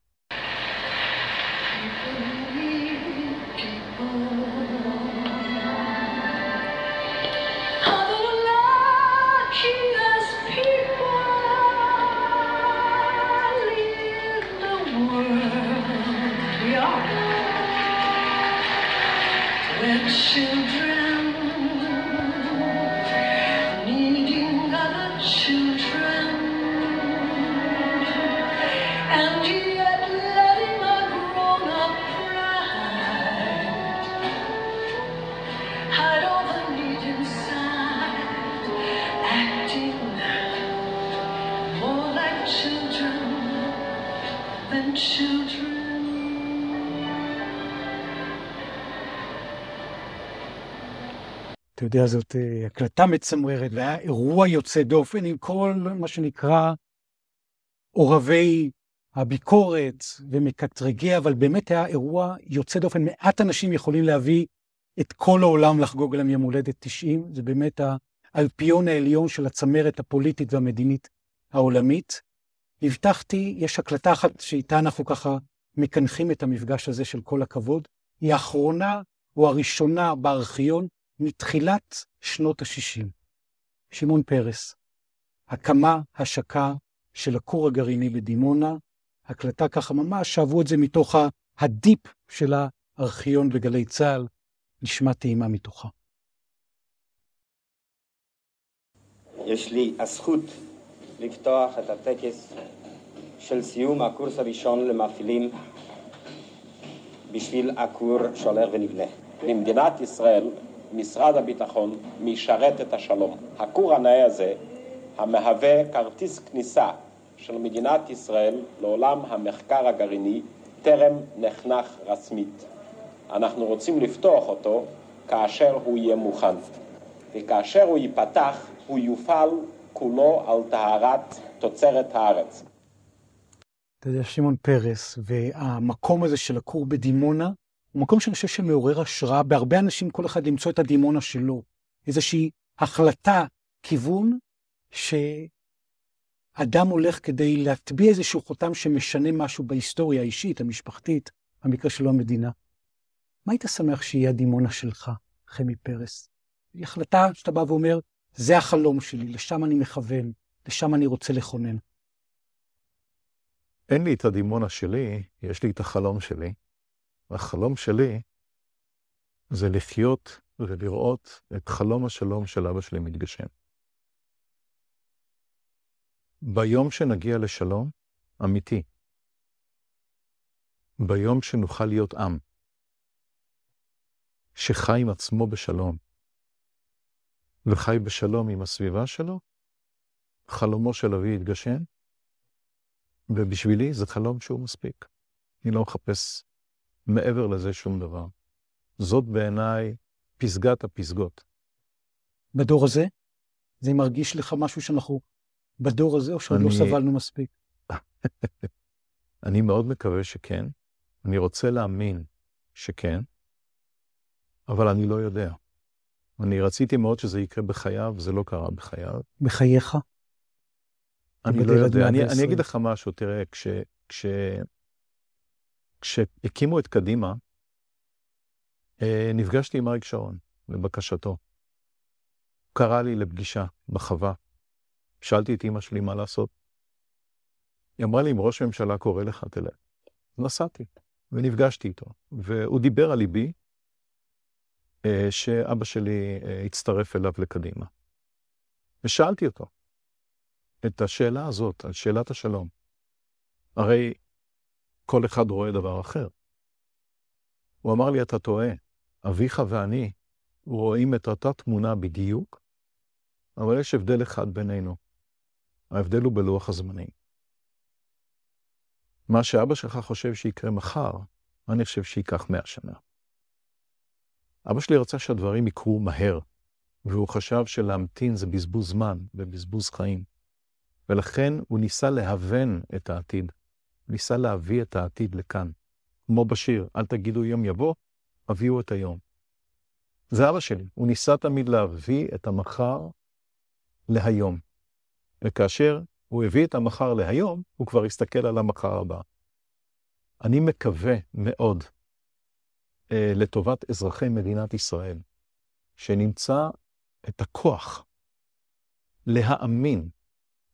אתה יודע, זאת אה, הקלטה מצמררת, והיה אירוע יוצא דופן עם כל מה שנקרא עורבי הביקורת ומקטרגי, אבל באמת היה אירוע יוצא דופן. מעט אנשים יכולים להביא את כל העולם לחגוג להם יום הולדת 90. זה באמת האלפיון העליון של הצמרת הפוליטית והמדינית העולמית. הבטחתי, יש הקלטה אחת שאיתה אנחנו ככה מקנחים את המפגש הזה של כל הכבוד. היא האחרונה או הראשונה בארכיון מתחילת שנות ה-60. שמעון פרס, הקמה, השקה של הכור הגרעיני בדימונה, הקלטה ככה ממש, שאהבו את זה מתוך הדיפ של הארכיון בגלי צה"ל, נשמע טעימה מתוכה.
יש לי הזכות לפתוח את הטקס של סיום הקורס הראשון למפעילים בשביל הכור שהולך ונבנה. במדינת ישראל משרד הביטחון משרת את השלום. הכור הנאה הזה, המהווה כרטיס כניסה של מדינת ישראל לעולם המחקר הגרעיני, טרם נחנך רשמית. אנחנו רוצים לפתוח אותו כאשר הוא יהיה מוכן. וכאשר הוא ייפתח, הוא יופעל כולו על טהרת תוצרת הארץ.
אתה יודע, שמעון פרס, והמקום הזה של הכור בדימונה, הוא מקום שאני חושב שמעורר השראה בהרבה אנשים, כל אחד למצוא את הדימונה שלו. איזושהי החלטה, כיוון, שאדם הולך כדי להטביע איזשהו חותם שמשנה משהו בהיסטוריה האישית, המשפחתית, במקרה שלו המדינה. מה היית שמח שיהיה הדימונה שלך, חמי פרס? היא החלטה שאתה בא ואומר, זה החלום שלי, לשם אני מכוון, לשם אני רוצה לכונן.
אין לי את הדימונה שלי, יש לי את החלום שלי. והחלום שלי זה לחיות ולראות את חלום השלום של אבא שלי מתגשם. ביום שנגיע לשלום אמיתי, ביום שנוכל להיות עם, שחי עם עצמו בשלום, וחי בשלום עם הסביבה שלו, חלומו של אבי יתגשם, ובשבילי זה חלום שהוא מספיק. אני לא מחפש מעבר לזה שום דבר. זאת בעיניי פסגת הפסגות.
בדור הזה? זה מרגיש לך משהו שאנחנו בדור הזה, או שעוד לא אני... לא סבלנו מספיק? *laughs*
אני מאוד מקווה שכן. אני רוצה להאמין שכן, אבל אני לא יודע. אני רציתי מאוד שזה יקרה בחייו, זה לא קרה בחייו.
בחייך?
אני לא יודע. אני, אני אגיד לך משהו, תראה, כש, כש, כשהקימו את קדימה, אה, נפגשתי עם אריק שרון, לבקשתו. הוא קרא לי לפגישה בחווה. שאלתי את אמא שלי מה לעשות. היא אמרה לי, אם ראש הממשלה קורא לך, תלך. נסעתי, ונפגשתי איתו, והוא דיבר על ליבי, אה, שאבא שלי אה, הצטרף אליו לקדימה. ושאלתי אותו את השאלה הזאת, על שאלת השלום. הרי כל אחד רואה דבר אחר. הוא אמר לי, אתה טועה, אביך ואני רואים את אותה תמונה בדיוק, אבל יש הבדל אחד בינינו. ההבדל הוא בלוח הזמנים. מה שאבא שלך חושב שיקרה מחר, אני חושב שייקח מאה שנה. אבא שלי רצה שהדברים יקרו מהר, והוא חשב שלהמתין זה בזבוז זמן ובזבוז חיים. ולכן הוא ניסה להוון את העתיד. ניסה להביא את העתיד לכאן. כמו בשיר, אל תגידו יום יבוא, הביאו את היום. זה אבא שלי, הוא ניסה תמיד להביא את המחר להיום. וכאשר הוא הביא את המחר להיום, הוא כבר הסתכל על המחר הבא. אני מקווה מאוד אה, לטובת אזרחי מדינת ישראל, שנמצא את הכוח להאמין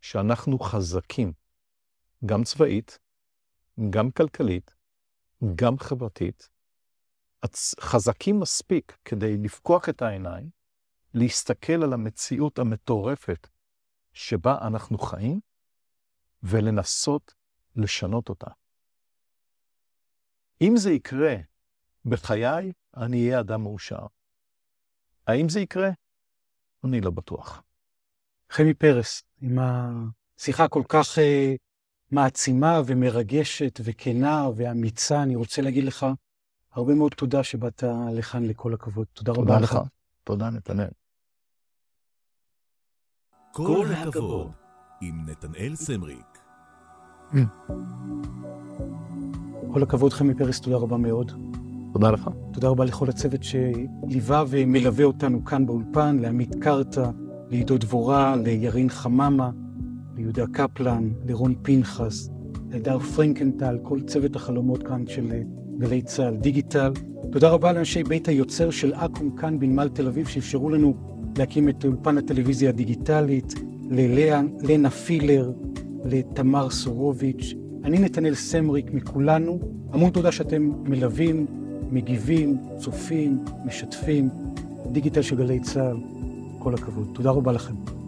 שאנחנו חזקים, גם צבאית, גם כלכלית, גם חברתית, חזקים מספיק כדי לפקוח את העיניים, להסתכל על המציאות המטורפת שבה אנחנו חיים, ולנסות לשנות אותה. אם זה יקרה בחיי, אני אהיה אדם מאושר. האם זה יקרה? אני לא בטוח.
חמי פרס, עם השיחה כל כך uh, מעצימה ומרגשת וכנה ואמיצה, אני רוצה להגיד לך הרבה מאוד תודה שבאת לכאן, לכל הכבוד. תודה, תודה רבה לך. לך.
תודה, נתנאל.
כל הכבוד, עם נתנאל סמריק.
כל הכבוד, חמי פרס, תודה רבה מאוד.
תודה לך.
תודה רבה לכל הצוות שליווה ומלווה אותנו כאן באולפן, לעמית קרתא, לעידו דבורה, לירין חממה, ליהודה קפלן, לרון פנחס, לדר פרנקנטל, כל צוות החלומות כאן של גלי צה"ל דיגיטל. תודה רבה לאנשי בית היוצר של אקו"ם כאן בנמל תל אביב, שאפשרו לנו להקים את אולפן הטלוויזיה הדיגיטלית, ללנה פילר, לתמר סורוביץ'. אני נתנאל סמריק מכולנו. המון תודה שאתם מלווים, מגיבים, צופים, משתפים. דיגיטל של גלי צה"ל. כל הכבוד. תודה רבה לכם.